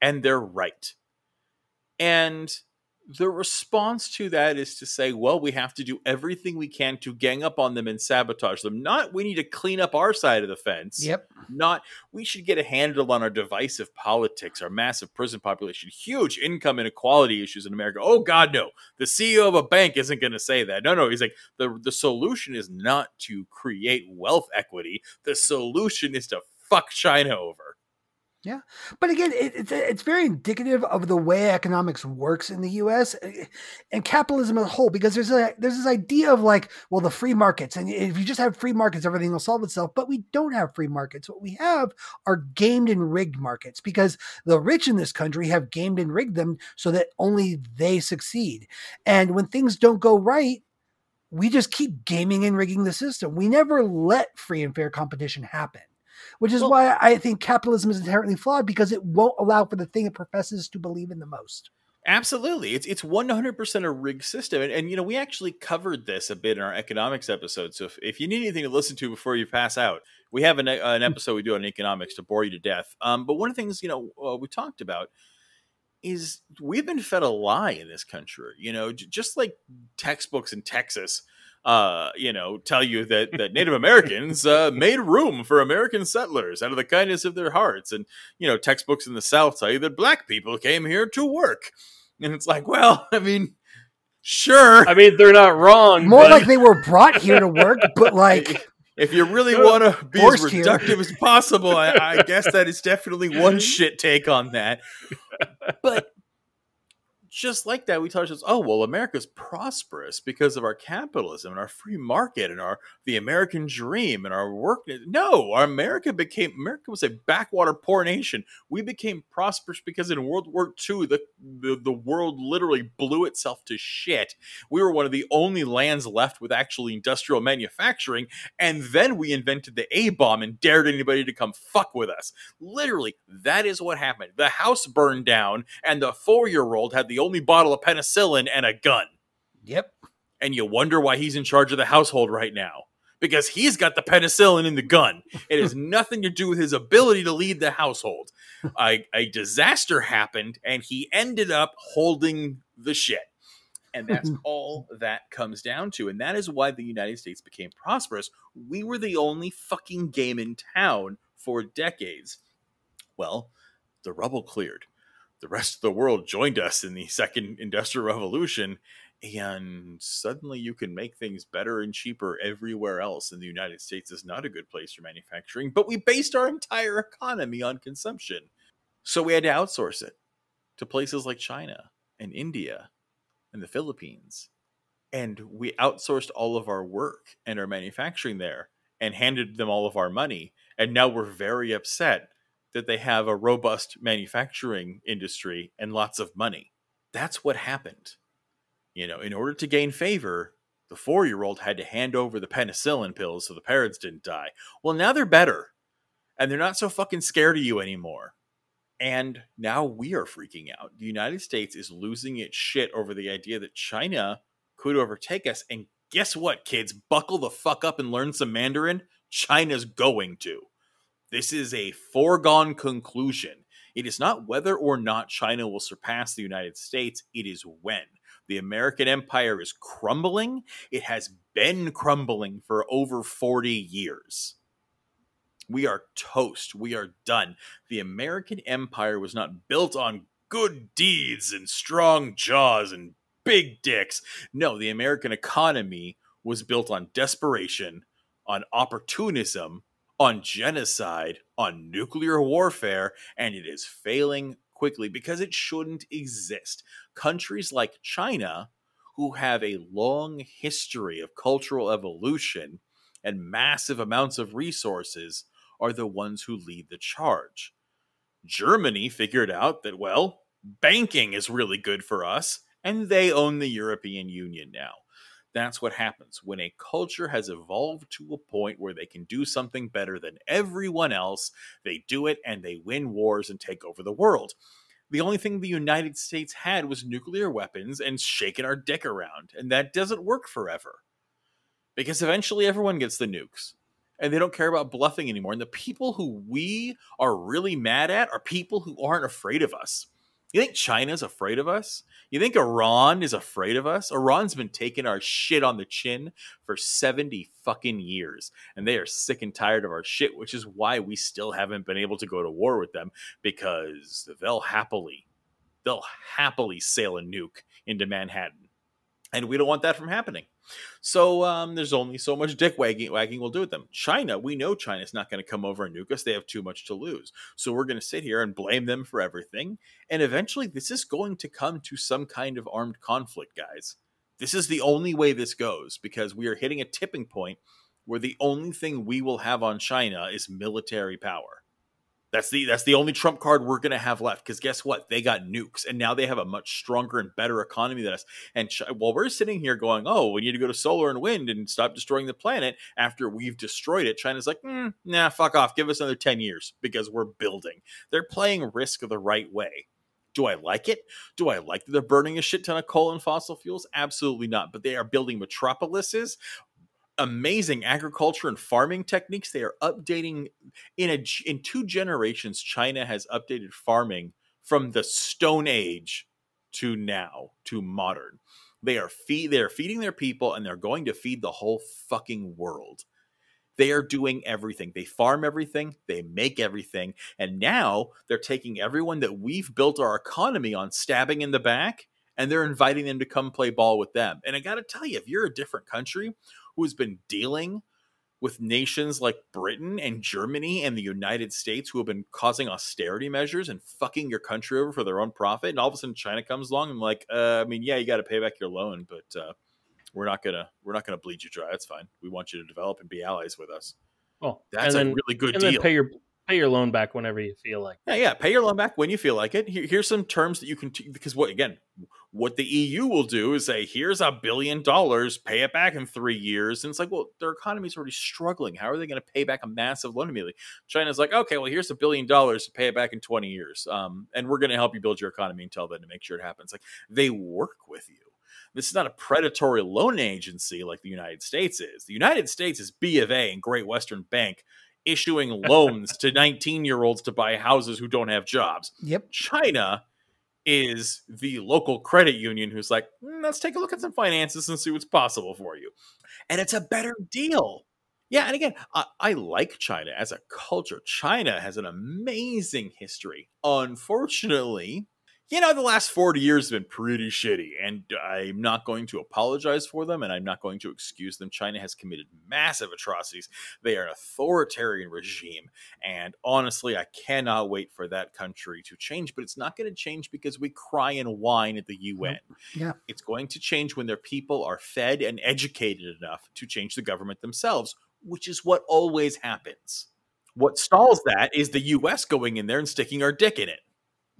and they're right. And the response to that is to say, well, we have to do everything we can to gang up on them and sabotage them. Not we need to clean up our side of the fence. Yep. Not we should get a handle on our divisive politics, our massive prison population, huge income inequality issues in America. Oh God, no. The CEO of a bank isn't going to say that. No, no. He's like the the solution is not to create wealth equity. The solution is to fuck China over. Yeah, but again, it, it's it's very indicative of the way economics works in the U.S. eh, and capitalism as a whole. Because there's a there's this idea of like, well, the free markets, and if you just have free markets, everything will solve itself. But we don't have free markets. What we have are gamed and rigged markets because the rich in this country have gamed and rigged them so that only they succeed. And when things don't go right, we just keep gaming and rigging the system. We never let free and fair competition happen which is Well- why I think capitalism is inherently flawed because it won't allow for the thing it professes to believe in the most. Absolutely. It's it's 100% a rigged system. And, and, you know, we actually covered this a bit in our economics episode. So if, if you need anything to listen to before you pass out, we have an, an episode we do on economics to bore you to death. Um, but one of the things, you know, uh, we talked about is we've been fed a lie in this country. You know, j- just like textbooks in Texas, uh, you know, tell you that, that Native Americans uh, made room for American settlers out of the kindness of their hearts. And, you know, textbooks in the South tell you that black people came here to work. And it's like, well, I mean, sure. I mean, they're not wrong. More but like they were brought here to work, but like if you really want to be as Forced here. reductive as possible, I, I guess that is definitely one shit take on that. But just like that, we tell ourselves, oh well, America's prosperous because of our capitalism and our free market and our the American dream and our work. No, our America became America was a backwater poor nation. We became prosperous because in World War II, the, the the world literally blew itself to shit. We were one of the only lands left with actually industrial manufacturing, and then we invented the A bomb and dared anybody to come fuck with us. Literally, that is what happened. The house burned down, and the four year old had the only bottle of penicillin and a gun. yep. And you wonder why he's in charge of the household right now. Because he's got the penicillin in the gun. It has nothing to do with his ability to lead the household. A, a disaster happened, and he ended up holding the shit. And that's all that comes down to. And that is why the United States became prosperous. We were the only fucking game in town for decades. Well, the rubble cleared. The rest of the world joined us in the second industrial revolution. And suddenly you can make things better and cheaper everywhere else. And the United States is not a good place for manufacturing, but we based our entire economy on consumption. So we had to outsource it to places like China and India and the Philippines. And we outsourced all of our work and our manufacturing there and handed them all of our money. And now we're very upset that they have a robust manufacturing industry and lots of money. That's what happened. You know, in order to gain favor, the four year old had to hand over the penicillin pills so the parents didn't die. Well, now they're better and they're not so fucking scared of you anymore. And now we are freaking out. The United States is losing its shit over the idea that China could overtake us. And guess what, kids? Buckle the fuck up and learn some Mandarin. China's going to. This is a foregone conclusion. It is not whether or not China will surpass the United States, it is when. The American empire is crumbling. It has been crumbling for over 40 years. We are toast. We are done. The American empire was not built on good deeds and strong jaws and big dicks. No, the American economy was built on desperation, on opportunism, on genocide, on nuclear warfare, and it is failing quickly because it shouldn't exist. Countries like China, who have a long history of cultural evolution and massive amounts of resources, are the ones who lead the charge. Germany figured out that, well, banking is really good for us, and they own the European Union now. That's what happens when a culture has evolved to a point where they can do something better than everyone else. They do it and they win wars and take over the world. The only thing the United States had was nuclear weapons and shaking our dick around, and that doesn't work forever. Because eventually everyone gets the nukes and they don't care about bluffing anymore. And the people who we are really mad at are people who aren't afraid of us. You think China's afraid of us? You think Iran is afraid of us? Iran's been taking our shit on the chin for 70 fucking years. And they are sick and tired of our shit, which is why we still haven't been able to go to war with them because they'll happily, they'll happily sail a nuke into Manhattan. And we don't want that from happening. So um, there's only so much dick wagging, wagging we'll do with them. China, we know China's not going to come over and nuke us. They have too much to lose. So we're going to sit here and blame them for everything. And eventually, this is going to come to some kind of armed conflict, guys. This is the only way this goes because we are hitting a tipping point where the only thing we will have on China is military power. That's the that's the only trump card we're going to have left because guess what? They got nukes and now they have a much stronger and better economy than us. And ch- while we're sitting here going, "Oh, we need to go to solar and wind and stop destroying the planet," after we've destroyed it, China's like, mm, "Nah, fuck off. Give us another ten years because we're building." They're playing risk the right way. Do I like it? Do I like that they're burning a shit ton of coal and fossil fuels? Absolutely not. But they are building metropolises amazing agriculture and farming techniques. They are updating in a in two generations. China has updated farming from the Stone Age to now to modern. They are feed they are feeding their people and they're going to feed the whole fucking world. They are doing everything. They farm everything, they make everything, and now they're taking everyone that we've built our economy on stabbing in the back and they're inviting them to come play ball with them. And I got to tell you, if you're a different country who has been dealing with nations like Britain and Germany and the United States who have been causing austerity measures and fucking your country over for their own profit. And all of a sudden China comes along and like, uh, I mean, yeah, you got to pay back your loan, but uh, we're not gonna we're not gonna bleed you dry. That's fine. We want you to develop and be allies with us. Oh, that's then, a really good and deal. Then pay your pay your loan back whenever you feel like. Yeah, yeah. Pay your loan back when you feel like it. Here, here's some terms that you can t- because what again, what the EU will do is say, here's a billion dollars, pay it back in three years. And it's like, well, their economy is already struggling. How are they going to pay back a massive loan immediately? China's like, okay, well, here's a billion dollars to pay it back in 20 years. Um, and we're going to help you build your economy until then to make sure it happens. Like they work with you. This is not a predatory loan agency like the United States is. The United States is B of A and Great Western Bank issuing loans to 19 year olds to buy houses who don't have jobs. Yep. China is the local credit union who's like, mm, let's take a look at some finances and see what's possible for you. And it's a better deal. Yeah, and again, I, I, like China as a culture. China has an amazing history. Unfortunately, you know, the last 40 years have been pretty shitty, and I'm not going to apologize for them, and I'm not going to excuse them. China has committed massive atrocities. They are an authoritarian regime, and honestly, I cannot wait for that country to change, but it's not going to change because we cry and whine at the UN. Yeah. It's going to change when their people are fed and educated enough to change the government themselves, which is what always happens What stalls that is the US going in there and sticking our dick in it.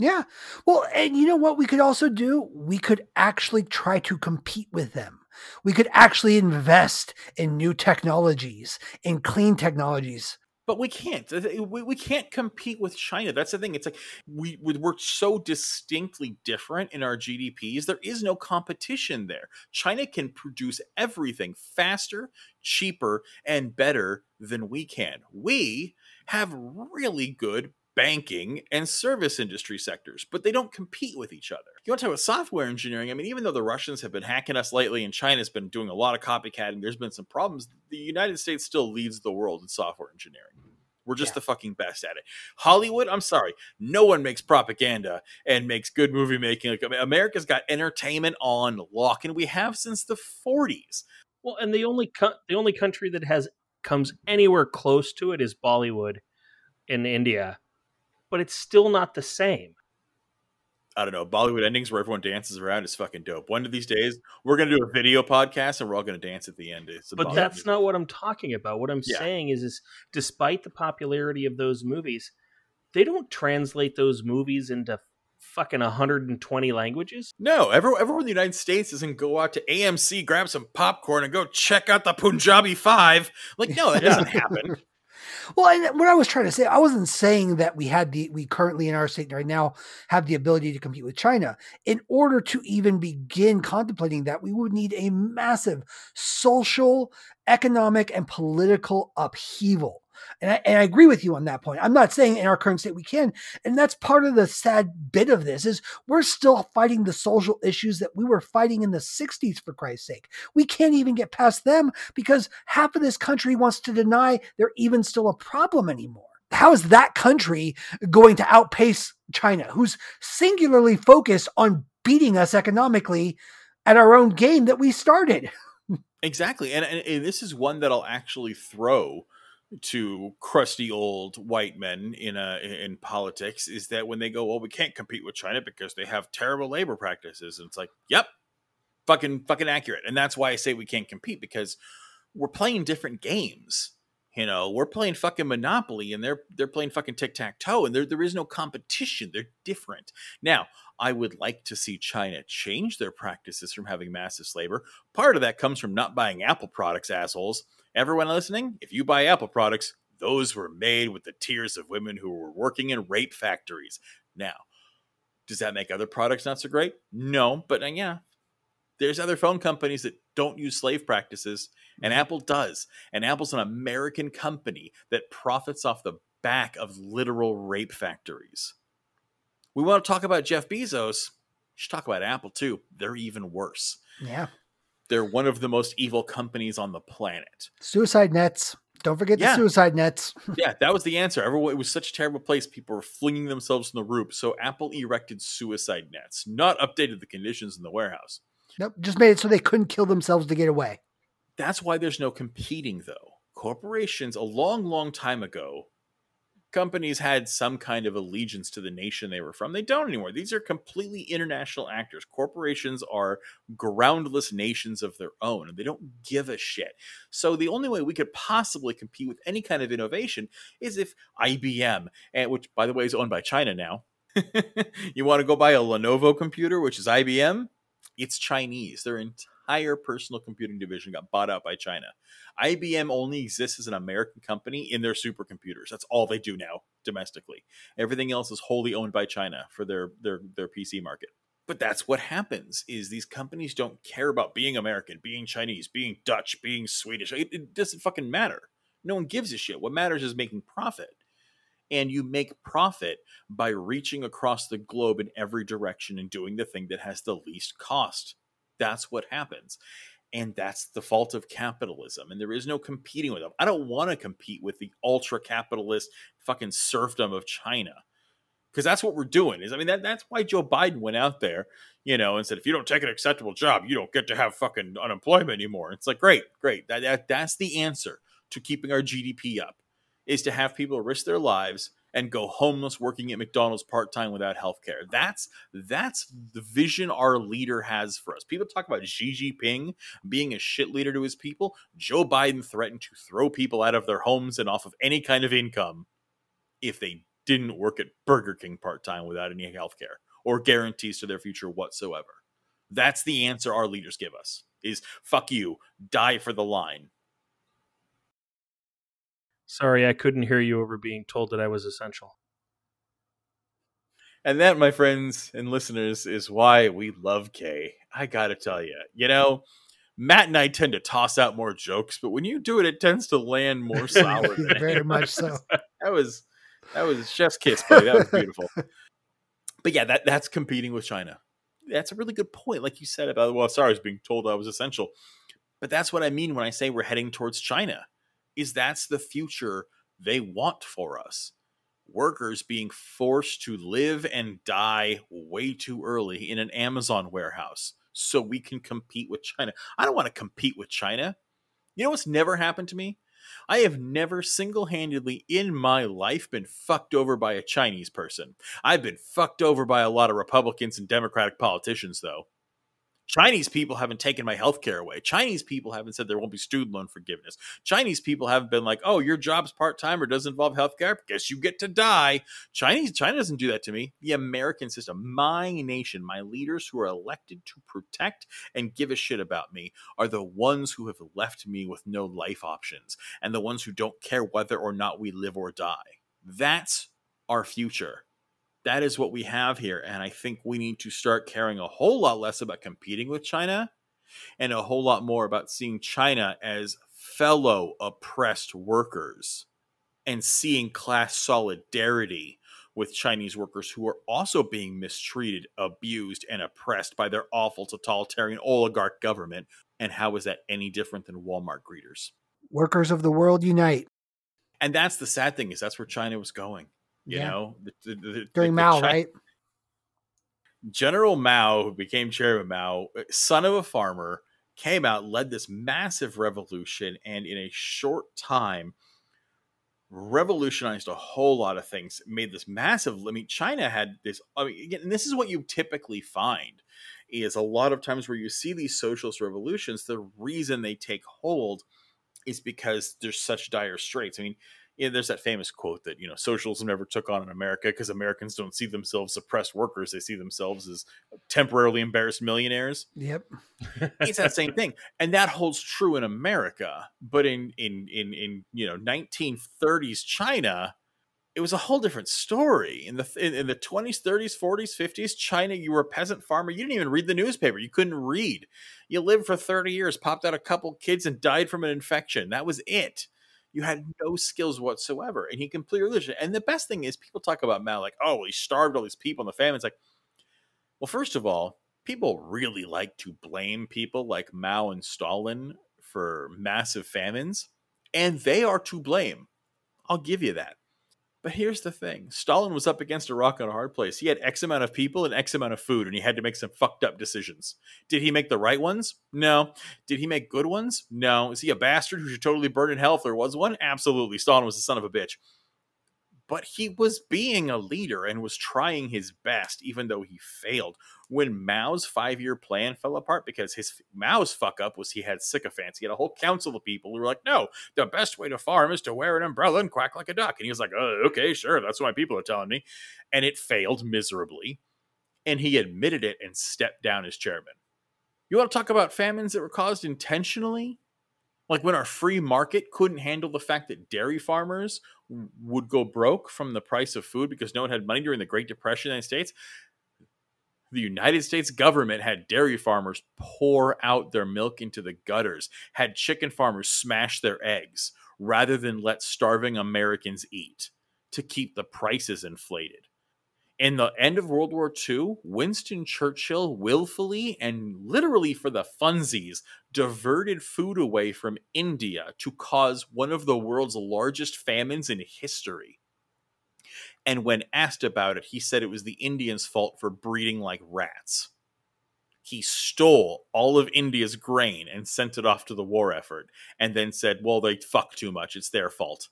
Yeah. Well, and you know what we could also do? We could actually try to compete with them. We could actually invest in new technologies, in clean technologies. But we can't. We, we can't compete with China. That's the thing. It's like we we're so distinctly different in our GDPs. There is no competition there. China can produce everything faster, cheaper, and better than we can. We have really good banking and service industry sectors, but they don't compete with each other. You want to talk about software engineering? I mean, even though the Russians have been hacking us lately and China's been doing a lot of copycatting, there's been some problems. The United States still leads the world in software engineering. We're just yeah. the fucking best at it. Hollywood, I'm sorry, no one makes propaganda and makes good movie making. Like I mean, America's got entertainment on lock, and we have since the 40s. Well, and the only co- the only country that has comes anywhere close to it is Bollywood in India but it's still not the same. I don't know. Bollywood endings where everyone dances around is fucking dope. One of these days, we're going to do a video podcast and we're all going to dance at the end. but Bollywood that's movie. not what I'm talking about. What I'm yeah. saying is, is despite the popularity of those movies, they don't translate those movies into fucking 120 languages. No, everyone, everyone in the United States doesn't go out to AMC, grab some popcorn, and go check out the Punjabi Five. Like, no, that doesn't happen. Well, what I was trying to say, I wasn't saying that we had the we currently in our state right now have the ability to compete with China. In order to even begin contemplating that, we would need a massive social, economic, and political upheaval. And I, and I agree with you on that point. I'm not saying in our current state we can. And that's part of the sad bit of this is we're still fighting the social issues that we were fighting in the 60s, for Christ's sake. We can't even get past them because half of this country wants to deny they're even still a problem anymore. How is that country going to outpace China, who's singularly focused on beating us economically at our own game that we started? Exactly. And, and, and this is one that I'll actually throw to crusty old white men in a in politics is that when they go, well, we can't compete with China because they have terrible labor practices, and it's like, yep, fucking fucking accurate, and that's why I say we can't compete because we're playing different games. You know, we're playing fucking Monopoly, and they're they're playing fucking tic tac toe, and there there is no competition. They're different. Now, I would like to see China change their practices from having massive labor. Part of that comes from not buying Apple products, assholes Everyone listening, if you buy Apple products, those were made with the tears of women who were working in rape factories. Now, does that make other products not so great? No, but uh, yeah, there's other phone companies that don't use slave practices, and mm-hmm. Apple does. And Apple's an American company that profits off the back of literal rape factories. We want to talk about Jeff Bezos. You should talk about Apple too. They're even worse. Yeah. They're one of the most evil companies on the planet. Suicide nets. Don't forget yeah. the suicide nets. yeah, that was the answer. Everyone, it was such a terrible place. People were flinging themselves from the roof. So Apple erected suicide nets, not updated the conditions in the warehouse. Nope, just made it so they couldn't kill themselves to get away. That's why there's no competing, though. Corporations, a long, long time ago, companies had some kind of allegiance to the nation they were from. They don't anymore. These are completely international actors. Corporations are groundless nations of their own, and they don't give a shit. So the only way we could possibly compete with any kind of innovation is if IBM, eh, which by the way is owned by China now. you want to go buy a Lenovo computer, which is IBM? It's Chinese. Their entire personal computing division got bought out by China. IBM only exists as an American company in their supercomputers. That's all they do now domestically. Everything else is wholly owned by China for their their their PC market. But that's what happens is these companies don't care about being American, being Chinese, being Dutch, being Swedish. It, it doesn't fucking matter. No one gives a shit. What matters is making profit. And you make profit by reaching across the globe in every direction and doing the thing that has the least cost. That's what happens. And that's the fault of capitalism and there is no competing with them i don't want to compete with the ultra capitalist fucking serfdom of china because that's what we're doing is i mean that, that's why joe biden went out there you know and said if you don't take an acceptable job you don't get to have fucking unemployment anymore. It's like great great. That, that that's the answer to keeping our gdp up is to have people risk their lives and go homeless working at McDonald's part time without health care. That's that's the vision our leader has for us. People talk about Xi Jinping being a shit leader to his people. Joe Biden threatened to throw people out of their homes and off of any kind of income if they didn't work at Burger King part time without any health care or guarantees to their future whatsoever. That's the answer our leaders give us is fuck you, die for the line. Sorry, I couldn't hear you over being told that I was essential. And that, my friends and listeners, is why we love Kay. I gotta tell you, you know, Matt and I tend to toss out more jokes, but when you do it, it tends to land more solid. Very much so. That was that was chef's kiss, buddy. That was beautiful. but yeah, that that's competing with China. That's a really good point, like you said about. Well, sorry, I was being told I was essential, but that's what I mean when I say we're heading towards China. Is that's the future they want for us? Workers being forced to live and die way too early in an Amazon warehouse so we can compete with China. I don't want to compete with China. You know what's never happened to me? I have never single handedly in my life been fucked over by a Chinese person. I've been fucked over by a lot of Republicans and Democratic politicians, though. Chinese people haven't taken my health care away. Chinese people haven't said there won't be student loan forgiveness. Chinese people haven't been like, oh, your job's part time or doesn't involve health care. Guess you get to die. Chinese China doesn't do that to me. The American system, my nation, my leaders who are elected to protect and give a shit about me are the ones who have left me with no life options and the ones who don't care whether or not we live or die. That's our future that is what we have here. And I think we need to start caring a whole lot less about competing with China and a whole lot more about seeing China as fellow oppressed workers and seeing class solidarity with Chinese workers who are also being mistreated, abused, and oppressed by their awful totalitarian oligarch government. And how is that any different than Walmart greeters? Workers of the world unite. And that's the sad thing is that's where China was going. You yeah. know, the, the, the, during Mao, China, right? General Mao, who became chairman Mao, uh, son of a farmer, came out, led this massive revolution, and in a short time, revolutionized a whole lot of things. Made this massive. I mean, China had this. I mean, again, and this is what you typically find is a lot of times where you see these socialist revolutions. The reason they take hold is because there's such dire straits. I mean, you know, there's that famous quote that you know socialism never took on in America because Americans don't see themselves oppressed workers; they see themselves as temporarily embarrassed millionaires. Yep, it's that same thing, and that holds true in America. But in in in in you know 1930s China, it was a whole different story. In the in, in the 20s, 30s, 40s, 50s, China, you were a peasant farmer. You didn't even read the newspaper. You couldn't read. You lived for 30 years, popped out a couple kids, and died from an infection. That was it you had no skills whatsoever. And he completely. And the best thing is people talk about Mao like, oh, he starved all these people in the famine. It's like, well, first of all, people really like to blame people like Mao and Stalin for massive famines, and they are to blame. I'll give you that. But here's the thing Stalin was up against a rock and a hard place. He had X amount of people and X amount of food, and he had to make some fucked up decisions. Did he make the right ones? No. Did he make good ones? No. Is he a bastard who should totally burn in hell if there was one? Absolutely. Stalin was the son of a bitch but he was being a leader and was trying his best, even though he failed. When Mao's five year plan fell apart, because his Mao's fuck up was he had sycophants. He had a whole council of people who were like, no, the best way to farm is to wear an umbrella and quack like a duck. And he was like, oh, okay, sure, that's what my people are telling me. And it failed miserably. And he admitted it and stepped down as chairman. You want to talk about famines that were caused intentionally? Like when our free market couldn't handle the fact that dairy farmers would go broke from the price of food because no one had money during the Great Depression in the United States. The United States government had dairy farmers pour out their milk into the gutters, had chicken farmers smash their eggs rather than let starving Americans eat to keep the prices inflated in the end of World War II, Winston Churchill willfully and literally for the funsies diverted food away from India to cause one of the world's largest famines in history. And when asked about it, he said it was the Indians' fault for breeding like rats. He stole all of India's grain and sent it off to the war effort, and then said, Well, they fuck too much. It's their fault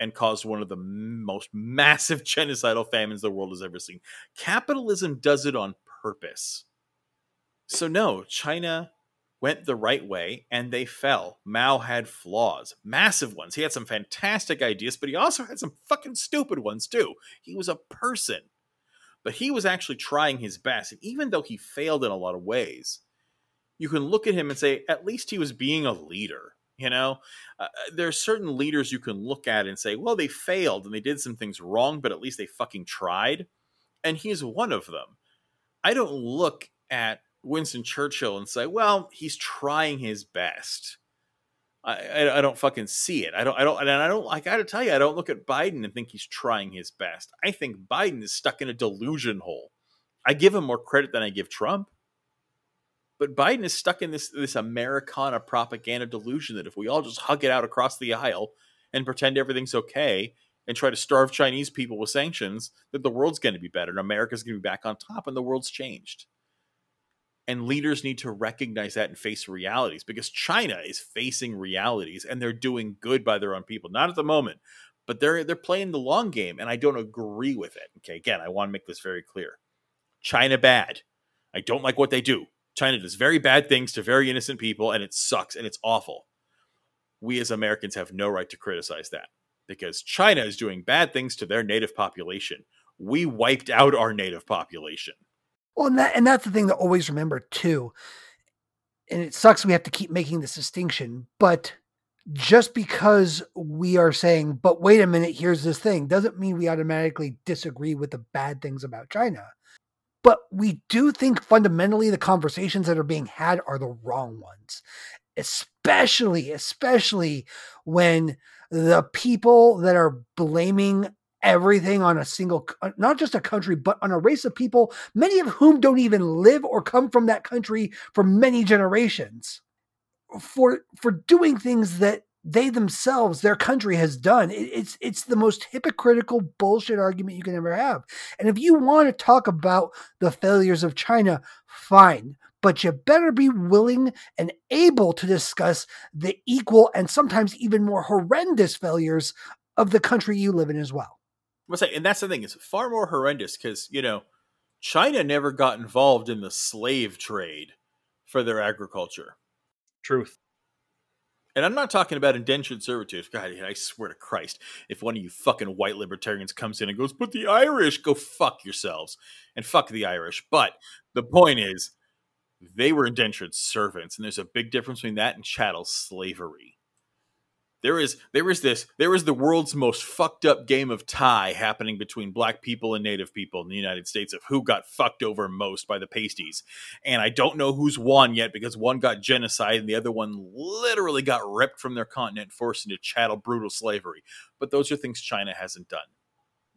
and caused one of the most massive genocidal famines the world has ever seen. Capitalism does it on purpose. So, no, China went the right way and they fell. Mao had flaws, massive ones. He had some fantastic ideas, but he also had some fucking stupid ones too. He was a person, but he was actually trying his best. And even though he failed in a lot of ways, you can look at him and say, at least he was being a leader. You know, uh, uh there are certain leaders you can look at and say, well, they failed and they did some things wrong, but at least they fucking tried. And he's one of them. I don't look at Winston Churchill and say, well, he's trying his best. I, I, I, don't fucking see it. I don't, I don't, and I don't, I gotta tell you, I don't look at Biden and think he's trying his best. I think Biden is stuck in a delusion hole. I give him more credit than I give Trump. But Biden is stuck in this, this Americana propaganda delusion that if we all just hug it out across the aisle and pretend everything's okay and try to starve Chinese people with sanctions, that the world's going to be better and America's going to be back on top and the world's changed and leaders need to recognize that and face realities because China is facing realities and they're doing good by their own people. Not at the moment, but they're they're playing the long game and I don't agree with it. Okay, again, I want to make this very clear. China bad. I don't like what they do. China does very bad things to very innocent people and it sucks and it's awful. We as Americans have no right to criticize that because China is doing bad things to their native population. We wiped out our native population well, and that and that's the thing to always remember too. And it sucks we have to keep making this distinction, but just because we are saying, but wait a minute, here's this thing, doesn't mean we automatically disagree with the bad things about China. But we do think fundamentally the conversations that are being had are the wrong ones, especially, especially when the people that are blaming everything on a single uh, not just a country but on a race of people many of whom don't even live or come from that country for many generations for for doing things that they themselves their country has done it's it's the most hypocritical bullshit argument you can ever have and if you want to talk about the failures of china fine but you better be willing and able to discuss the equal and sometimes even more horrendous failures of the country you live in as well I'm say, and that's the thing; it's far more horrendous because you know China never got involved in the slave trade for their agriculture. Truth. And I'm not talking about indentured servitude. God, I swear to Christ, if one of you fucking white libertarians comes in and goes, "But the Irish, go fuck yourselves," and fuck the Irish. But the point is, they were indentured servants, and there's a big difference between that and chattel slavery. There is there is this there is the world's most fucked up game of tie happening between black people and native people in the United States of who got fucked over most by the pasties. And I don't know who's won yet because one got genocide and the other one literally got ripped from their continent forced into chattel brutal slavery. But those are things China hasn't done.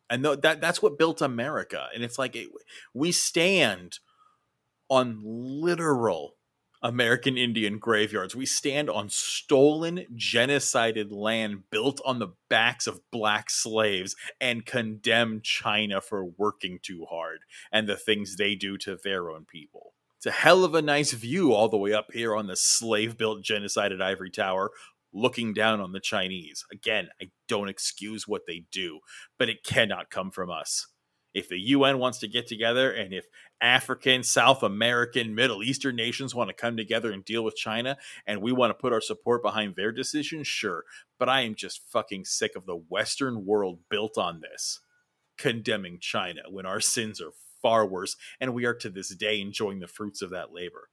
And that that's what built America. And it's like it, we stand on literal American Indian graveyards. We stand on stolen, genocided land built on the backs of black slaves and condemn China for working too hard and the things they do to their own people. It's a hell of a nice view all the way up here on the slave built, genocided ivory tower, looking down on the Chinese. Again, I don't excuse what they do, but it cannot come from us if the UN wants to get together and if African, South American, Middle Eastern nations want to come together and deal with China and we want to put our support behind their decision, sure. But I am just fucking sick of the Western world built on this, condemning China when our sins are far worse and we are to this day enjoying the fruits of that labor.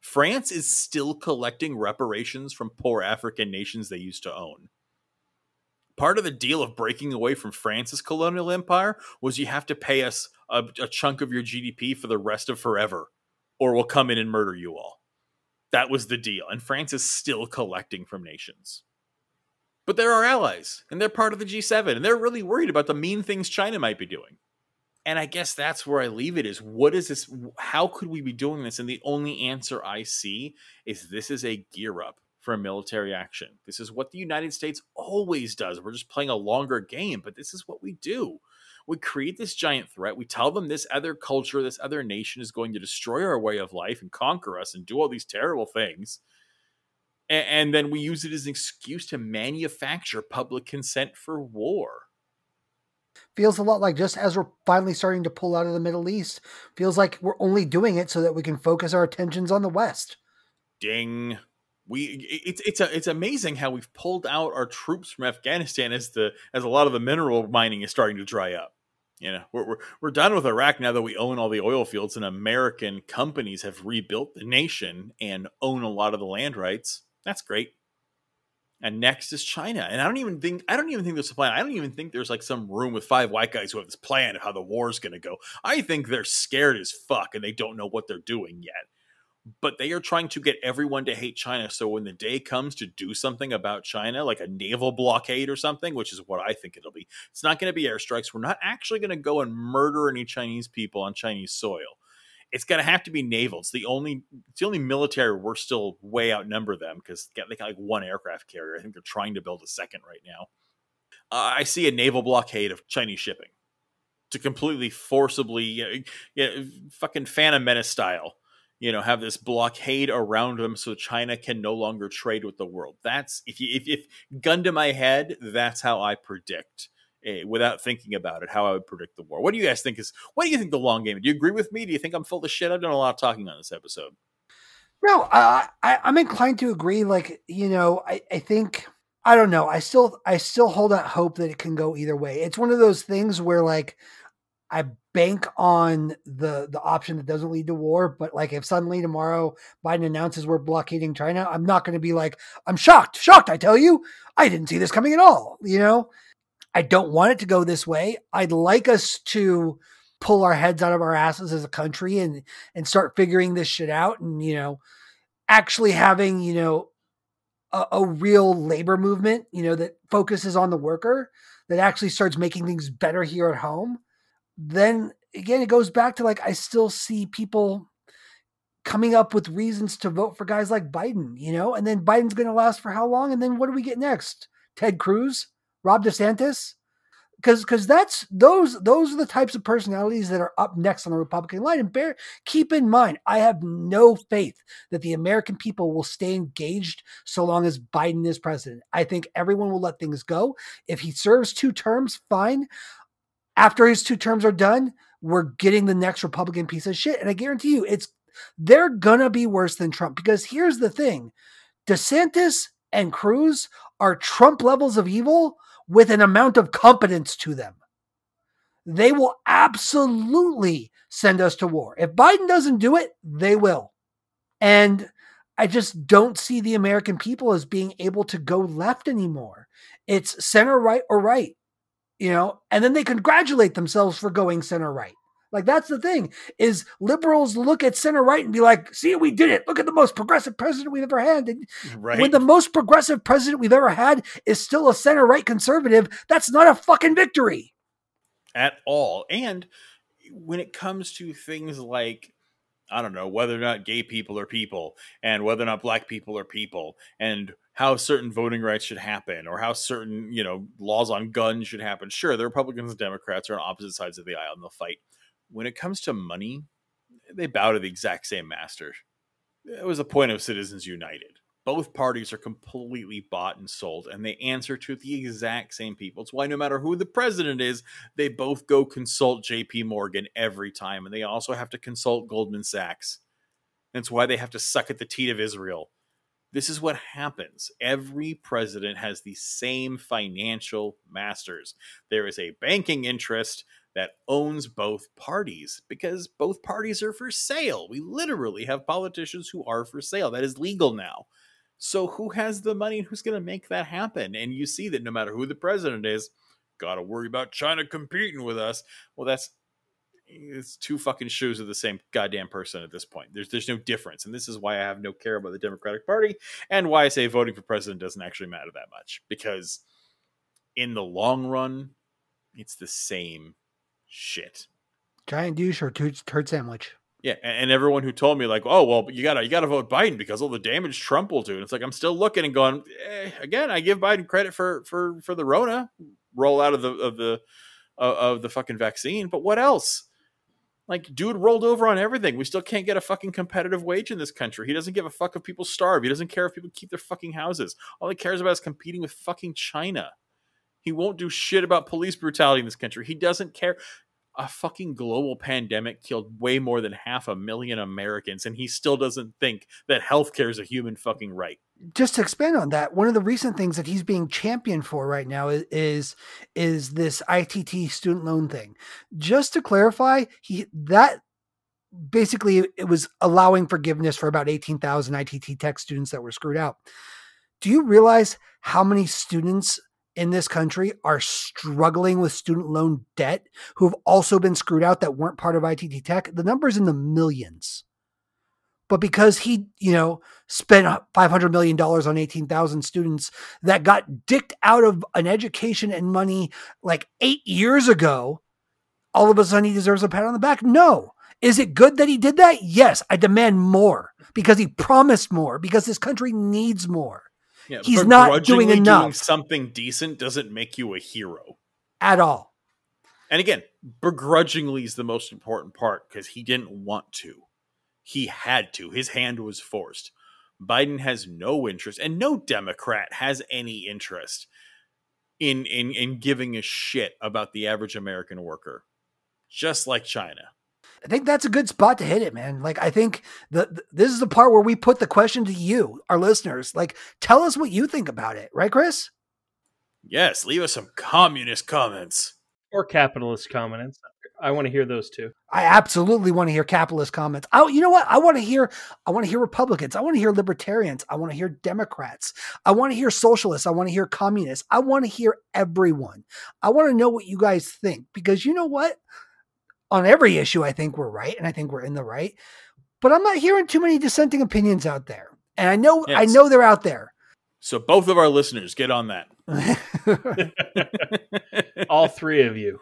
France is still collecting reparations from poor African nations they used to own part of the deal of breaking away from France's colonial empire was you have to pay us a, a, chunk of your GDP for the rest of forever, or we'll come in and murder you all. That was the deal. And France is still collecting from nations. But they're our allies, and they're part of the G7, and they're really worried about the mean things China might be doing. And I guess that's where I leave it is what is this? How could we be doing this? And the only answer I see is this is a gear up for a military action. This is what the United States always does. We're just playing a longer game, but this is what we do. We create this giant threat. We tell them this other culture, this other nation is going to destroy our way of life and conquer us and do all these terrible things. And, and then we use it as an excuse to manufacture public consent for war feels a lot like just as we're finally starting to pull out of the Middle East, feels like we're only doing it so that we can focus our attentions on the West. Ding. We it's it's a, it's amazing how we've pulled out our troops from Afghanistan as the as a lot of the mineral mining is starting to dry up. You know, we're, we're, we're done with Iraq now that we own all the oil fields and American companies have rebuilt the nation and own a lot of the land rights. That's great. And next is China. And I don't even think I don't even think there's a plan. I don't even think there's like some room with five white guys who have this plan of how the war's gonna go. I think they're scared as fuck and they don't know what they're doing yet but they are trying to get everyone to hate China. So when the day comes to do something about China, like a naval blockade or something, which is what I think it'll be, it's not going to be airstrikes. We're not actually going to go and murder any Chinese people on Chinese soil. It's going to have to be naval. It's the only, it's the only military we're still way outnumber them because they got like one aircraft carrier. I think they're trying to build a second right now. Uh, I see a naval blockade of Chinese shipping to completely forcibly, yeah, yeah fucking Phantom Menace style you know have this blockade around them so china can no longer trade with the world that's if you if, if gun to my head that's how i predict eh, without thinking about it how i would predict the war what do you guys think is what do you think the long game do you agree with me do you think i'm full of shit i've done a lot of talking on this episode no uh, I, i'm inclined to agree like you know i i think I don't know. I still I still hold out hope that it can go either way. It's one of those things where like I bank on the the option that doesn't lead to war. But like if suddenly tomorrow Biden announces we're blockading China, I'm not going to be like, I'm shocked, shocked. I tell you, I didn't see this coming at all. You know, I don't want it to go this way. I'd like us to pull our heads out of our asses as a country and and start figuring this shit out and you know actually having you know a, a real labor movement you know that focuses on the worker that actually starts making things better here at home then again, it goes back to like I still see people coming up with reasons to vote for guys like Biden, you know, and then Biden's going to last for how long? And then what do we get next? Ted Cruz, Ron DeSantis? Because because that's those those are the types of personalities that are up next on the Republican line. And bear keep in mind, I have no faith that the American people will stay engaged so long as Biden is president. I think everyone will let things go. If he serves two terms, fine after his two terms are done, we're getting the next Republican piece of shit. And I guarantee you, it's they're gonna be worse than Trump because here's the thing: DeSantis and Cruz are Trump levels of evil with an amount of competence to them. They will absolutely send us to war. If Biden doesn't do it, they will. And I just don't see the American people as being able to go left anymore. It's center right or right you know, and then they congratulate themselves for going center right. Like that's the thing is liberals look at center right and be like, "See, we did it! Look at the most progressive president we've ever had." And right. When the most progressive president we've ever had is still a center right conservative, that's not a fucking victory at all. And when it comes to things like I don't know whether or not gay people are people, and whether or not black people are people, and how certain voting rights should happen or how certain you know laws on guns should happen. Sure the republicans and democrats are on opposite sides of the aisle and they'll fight. When it comes to money they bow to the exact same master. It was the point of citizens united. Both parties are completely bought and sold and they answer to the exact same people. It's why no matter who the president is they both go consult jp morgan every time and they also have to consult goldman sachs. That's why they have to suck at the teat of israel this is what happens. Every president has the same financial masters. There is a banking interest that owns both parties because both parties are for sale. We literally have politicians who are for sale. That is legal now. So who has the money and who's going to make that happen? And you see that no matter who the president is, got to worry about China competing with us. Well, that's it's two fucking shoes of the same goddamn person at this point. There's there's no difference, and this is why I have no care about the Democratic Party, and why I say voting for president doesn't actually matter that much because in the long run, it's the same shit. Giant douche or turd sandwich. Yeah, and everyone who told me like, oh well, you gotta you gotta vote Biden because all the damage Trump will do, and it's like I'm still looking and going. Eh, again, I give Biden credit for for for the Rona roll out of the of the of the fucking vaccine, but what else? Like, dude rolled over on everything. We still can't get a fucking competitive wage in this country. He doesn't give a fuck if people starve. He doesn't care if people keep their fucking houses. All he cares about is competing with fucking China. He won't do shit about police brutality in this country. He doesn't care. A fucking global pandemic killed way more than half a million Americans, and he still doesn't think that healthcare is a human fucking right. Just to expand on that, one of the recent things that he's being championed for right now is is, is this ITT student loan thing. Just to clarify, he that basically it was allowing forgiveness for about 18,000 ITT tech students that were screwed out. Do you realize how many students in this country are struggling with student loan debt who have also been screwed out that weren't part of ITT Tech, the number's in the millions. But because he, you know, spent $500 million on 18,000 students that got dicked out of an education and money like eight years ago, all of a sudden he deserves a pat on the back? No. Is it good that he did that? Yes. I demand more because he promised more, because this country needs more. Yeah, He's not doing enough. something decent doesn't make you a hero. at all. And again, begrudgingly is the most important part because he didn't want to. He had to. His hand was forced. Biden has no interest, and no Democrat has any interest in in in giving a shit about the average American worker. Just like China. I think that's a good spot to hit it, man. Like I think the, the- this is the part where we put the question to you, our listeners. Like, tell us what you think about it, right, Chris? Yes, leave us some communist comments. or capitalist comments. I want to hear those too. I absolutely want to hear capitalist comments. Oh, you know what? I want to hear. I want to hear Republicans. I want to hear libertarians. I want to hear Democrats. I want to hear socialists. I want to hear communists. I want to hear everyone. I want to know what you guys think because you know what? On every issue, I think we're right, and I think we're in the right. But I'm not hearing too many dissenting opinions out there, and I know I know they're out there. So both of our listeners get on that. All three of you.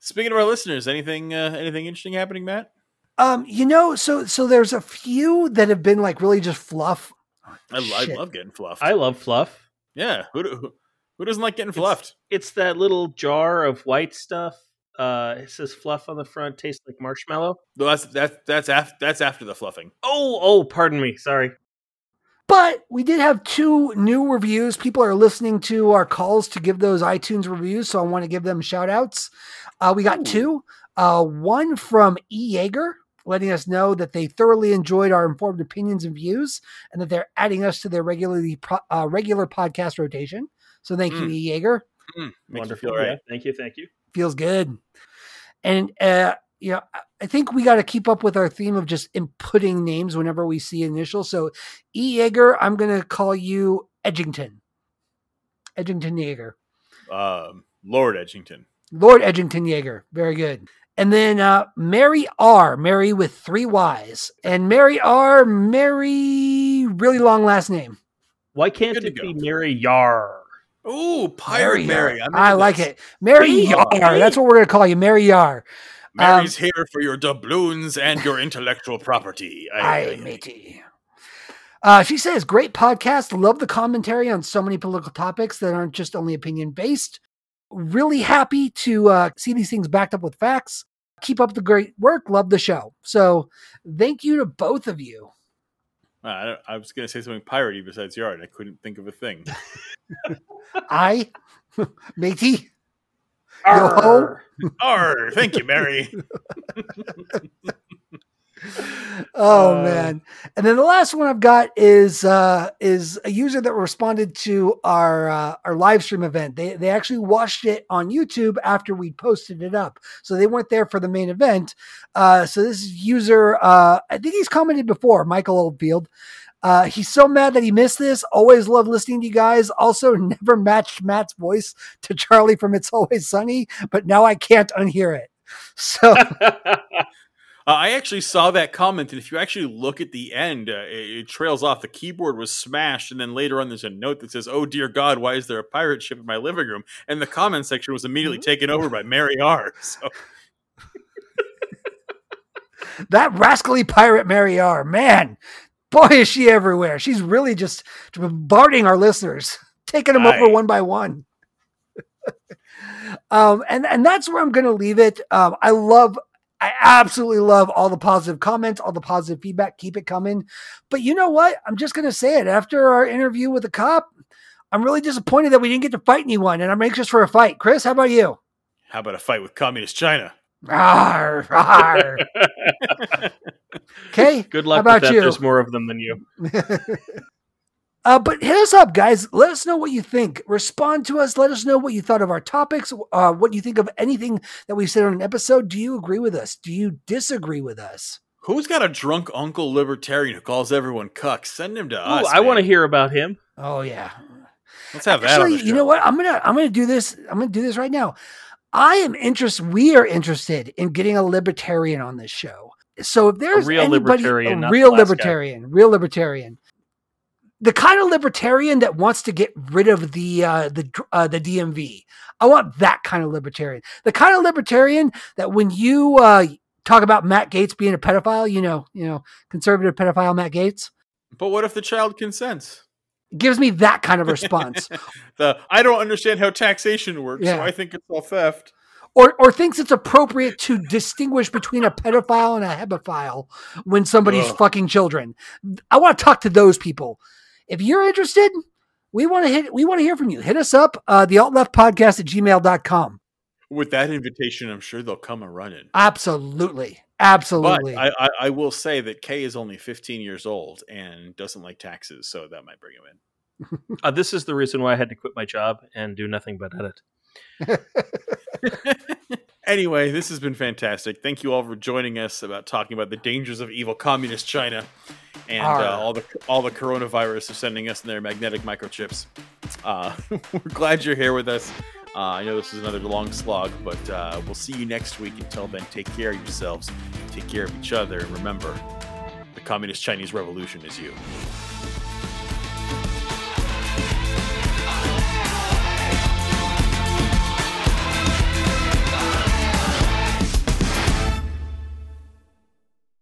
Speaking of our listeners, anything uh, anything interesting happening, Matt? um, you know, so so there's a few that have been like really just fluff. I, I love getting fluff. I love fluff. yeah, who, do- who doesn't like getting fluffed? It's that little jar of white stuff. Uh, it says fluff on the front. Tastes like marshmallow. Though That's that's that's after that's after the fluffing. Oh, oh, pardon me. Sorry. But we did have two new reviews. People are listening to our calls to give those iTunes reviews, so I want to give them shout outs. Uh, we got Ooh. two. Uh, one from E. Yeager, letting us know that they thoroughly enjoyed our informed opinions and views, and that they're adding us to their regularly pro- uh, regular podcast rotation. So thank you, Mm. E. Yeager. Mm, makes you Wonderful. feel right. Yeah, thank you. Thank you. Feels good. And uh, you know, I- I think we got to keep up with our theme of just inputting names whenever we see initials. So, E. Yeager, I'm going to call you Edgington. Edgington Yeager. Um, Lord Edgington. Lord Edgington Yeager. Very good. And then uh, Mary R. Mary with three Y's. And Mary R. Mary, really long last name. Why can't Good to it be. Mary Yar? Ooh, Pirate Mary. Yar. I'm I like it. Mary Yar. That's what we're going to call you. Mary Yar. Mary's here for your doubloons and your intellectual property. Aye, matey. Uh, she says, great podcast. Love the commentary on so many political topics that aren't just only opinion based. Really happy to uh, see these things backed up with facts. Keep up the great work. Love the show. So, thank you to both of you. I, I was going to say something piratey besides yard. I couldn't think of a thing. I, matey, Yo-ho. Arr. Arr, thank you, Mary. oh Uh, man and then the last one i've got is uh is a user that responded to our uh, our live stream event they they actually watched it on youtube after we posted it up so they weren't there for the main event uh so this user uh i think he's commented before michael oldfield uh, he's so mad that he missed this. Always love listening to you guys. Also, never matched Matt's voice to Charlie from It's Always Sunny, but now I can't unhear it. So, Uh, I actually saw that comment, and if you actually look at the end, uh, it, it trails off. The keyboard was smashed, and then later on, there's a note that says, "Oh dear God, why is there a pirate ship in my living room?" And the comment section was immediately taken over by Mary R. So that rascally pirate Mary R. Man, boy, is she everywhere. She's really just bombarding our listeners, taking them over one by one. um, and and that's where I'm going to leave it. Um, I love. I absolutely love all the positive comments, all the positive feedback. Keep it coming. But you know what? I'm just going to say it. After our interview with the cop, I'm really disappointed that we didn't get to fight anyone, and I'm anxious for a fight. Chris, how about you? how about a fight with communist China? Arr, arr. okay. Good luck how about with that. you? There's more of them than you. Uh, but hit us up, guys. Let us know what you think. Respond to us. Let us know what you thought of our topics. Uh, what you think of anything that we said on an episode. Do you agree with us? Do you disagree with us? Who's got a drunk uncle libertarian who calls everyone cucks? Send him to Ooh, us. I want to hear about him. Oh yeah. Let's have that. On Actually, the you know what? I'm gonna I'm gonna do this. I'm gonna do this right now. I am interested. We are interested in getting a libertarian on this show. So if there's real anybody, libertarian, a real the last guy. libertarian, real libertarian, the kind of libertarian that wants to get rid of the uh, the uh, the DMV. I want that kind of libertarian. The kind of libertarian that when you uh, talk about Matt Gaetz being a pedophile, you know, you know, conservative pedophile Matt Gaetz But what if the child consents? gives me that kind of response. The I don't understand how taxation works, so I think it's all theft. or or thinks it's appropriate to distinguish between a pedophile and a hebephile when somebody's Ugh. fucking children. I want to talk to those people. If you're interested, we want to hit we want to hear from you. Hit us up, uh, the alt left podcast at gmail.com. With that invitation, I'm sure they'll come a running. Absolutely. But Absolutely. I, I, I will say that Kay is only 15 years old and doesn't like taxes, so that might bring him in. Uh, this is the reason why I had to quit my job and do nothing but edit. Anyway, this has been fantastic. Thank you all for joining us about talking about the dangers of evil communist China and uh, all the all the coronavirus of sending us their magnetic microchips. Uh, we're glad you're here with us. Uh, I know this is another long slog, but uh, we'll see you next week. Until then, take care of yourselves, take care of each other, and remember, the communist Chinese revolution is you.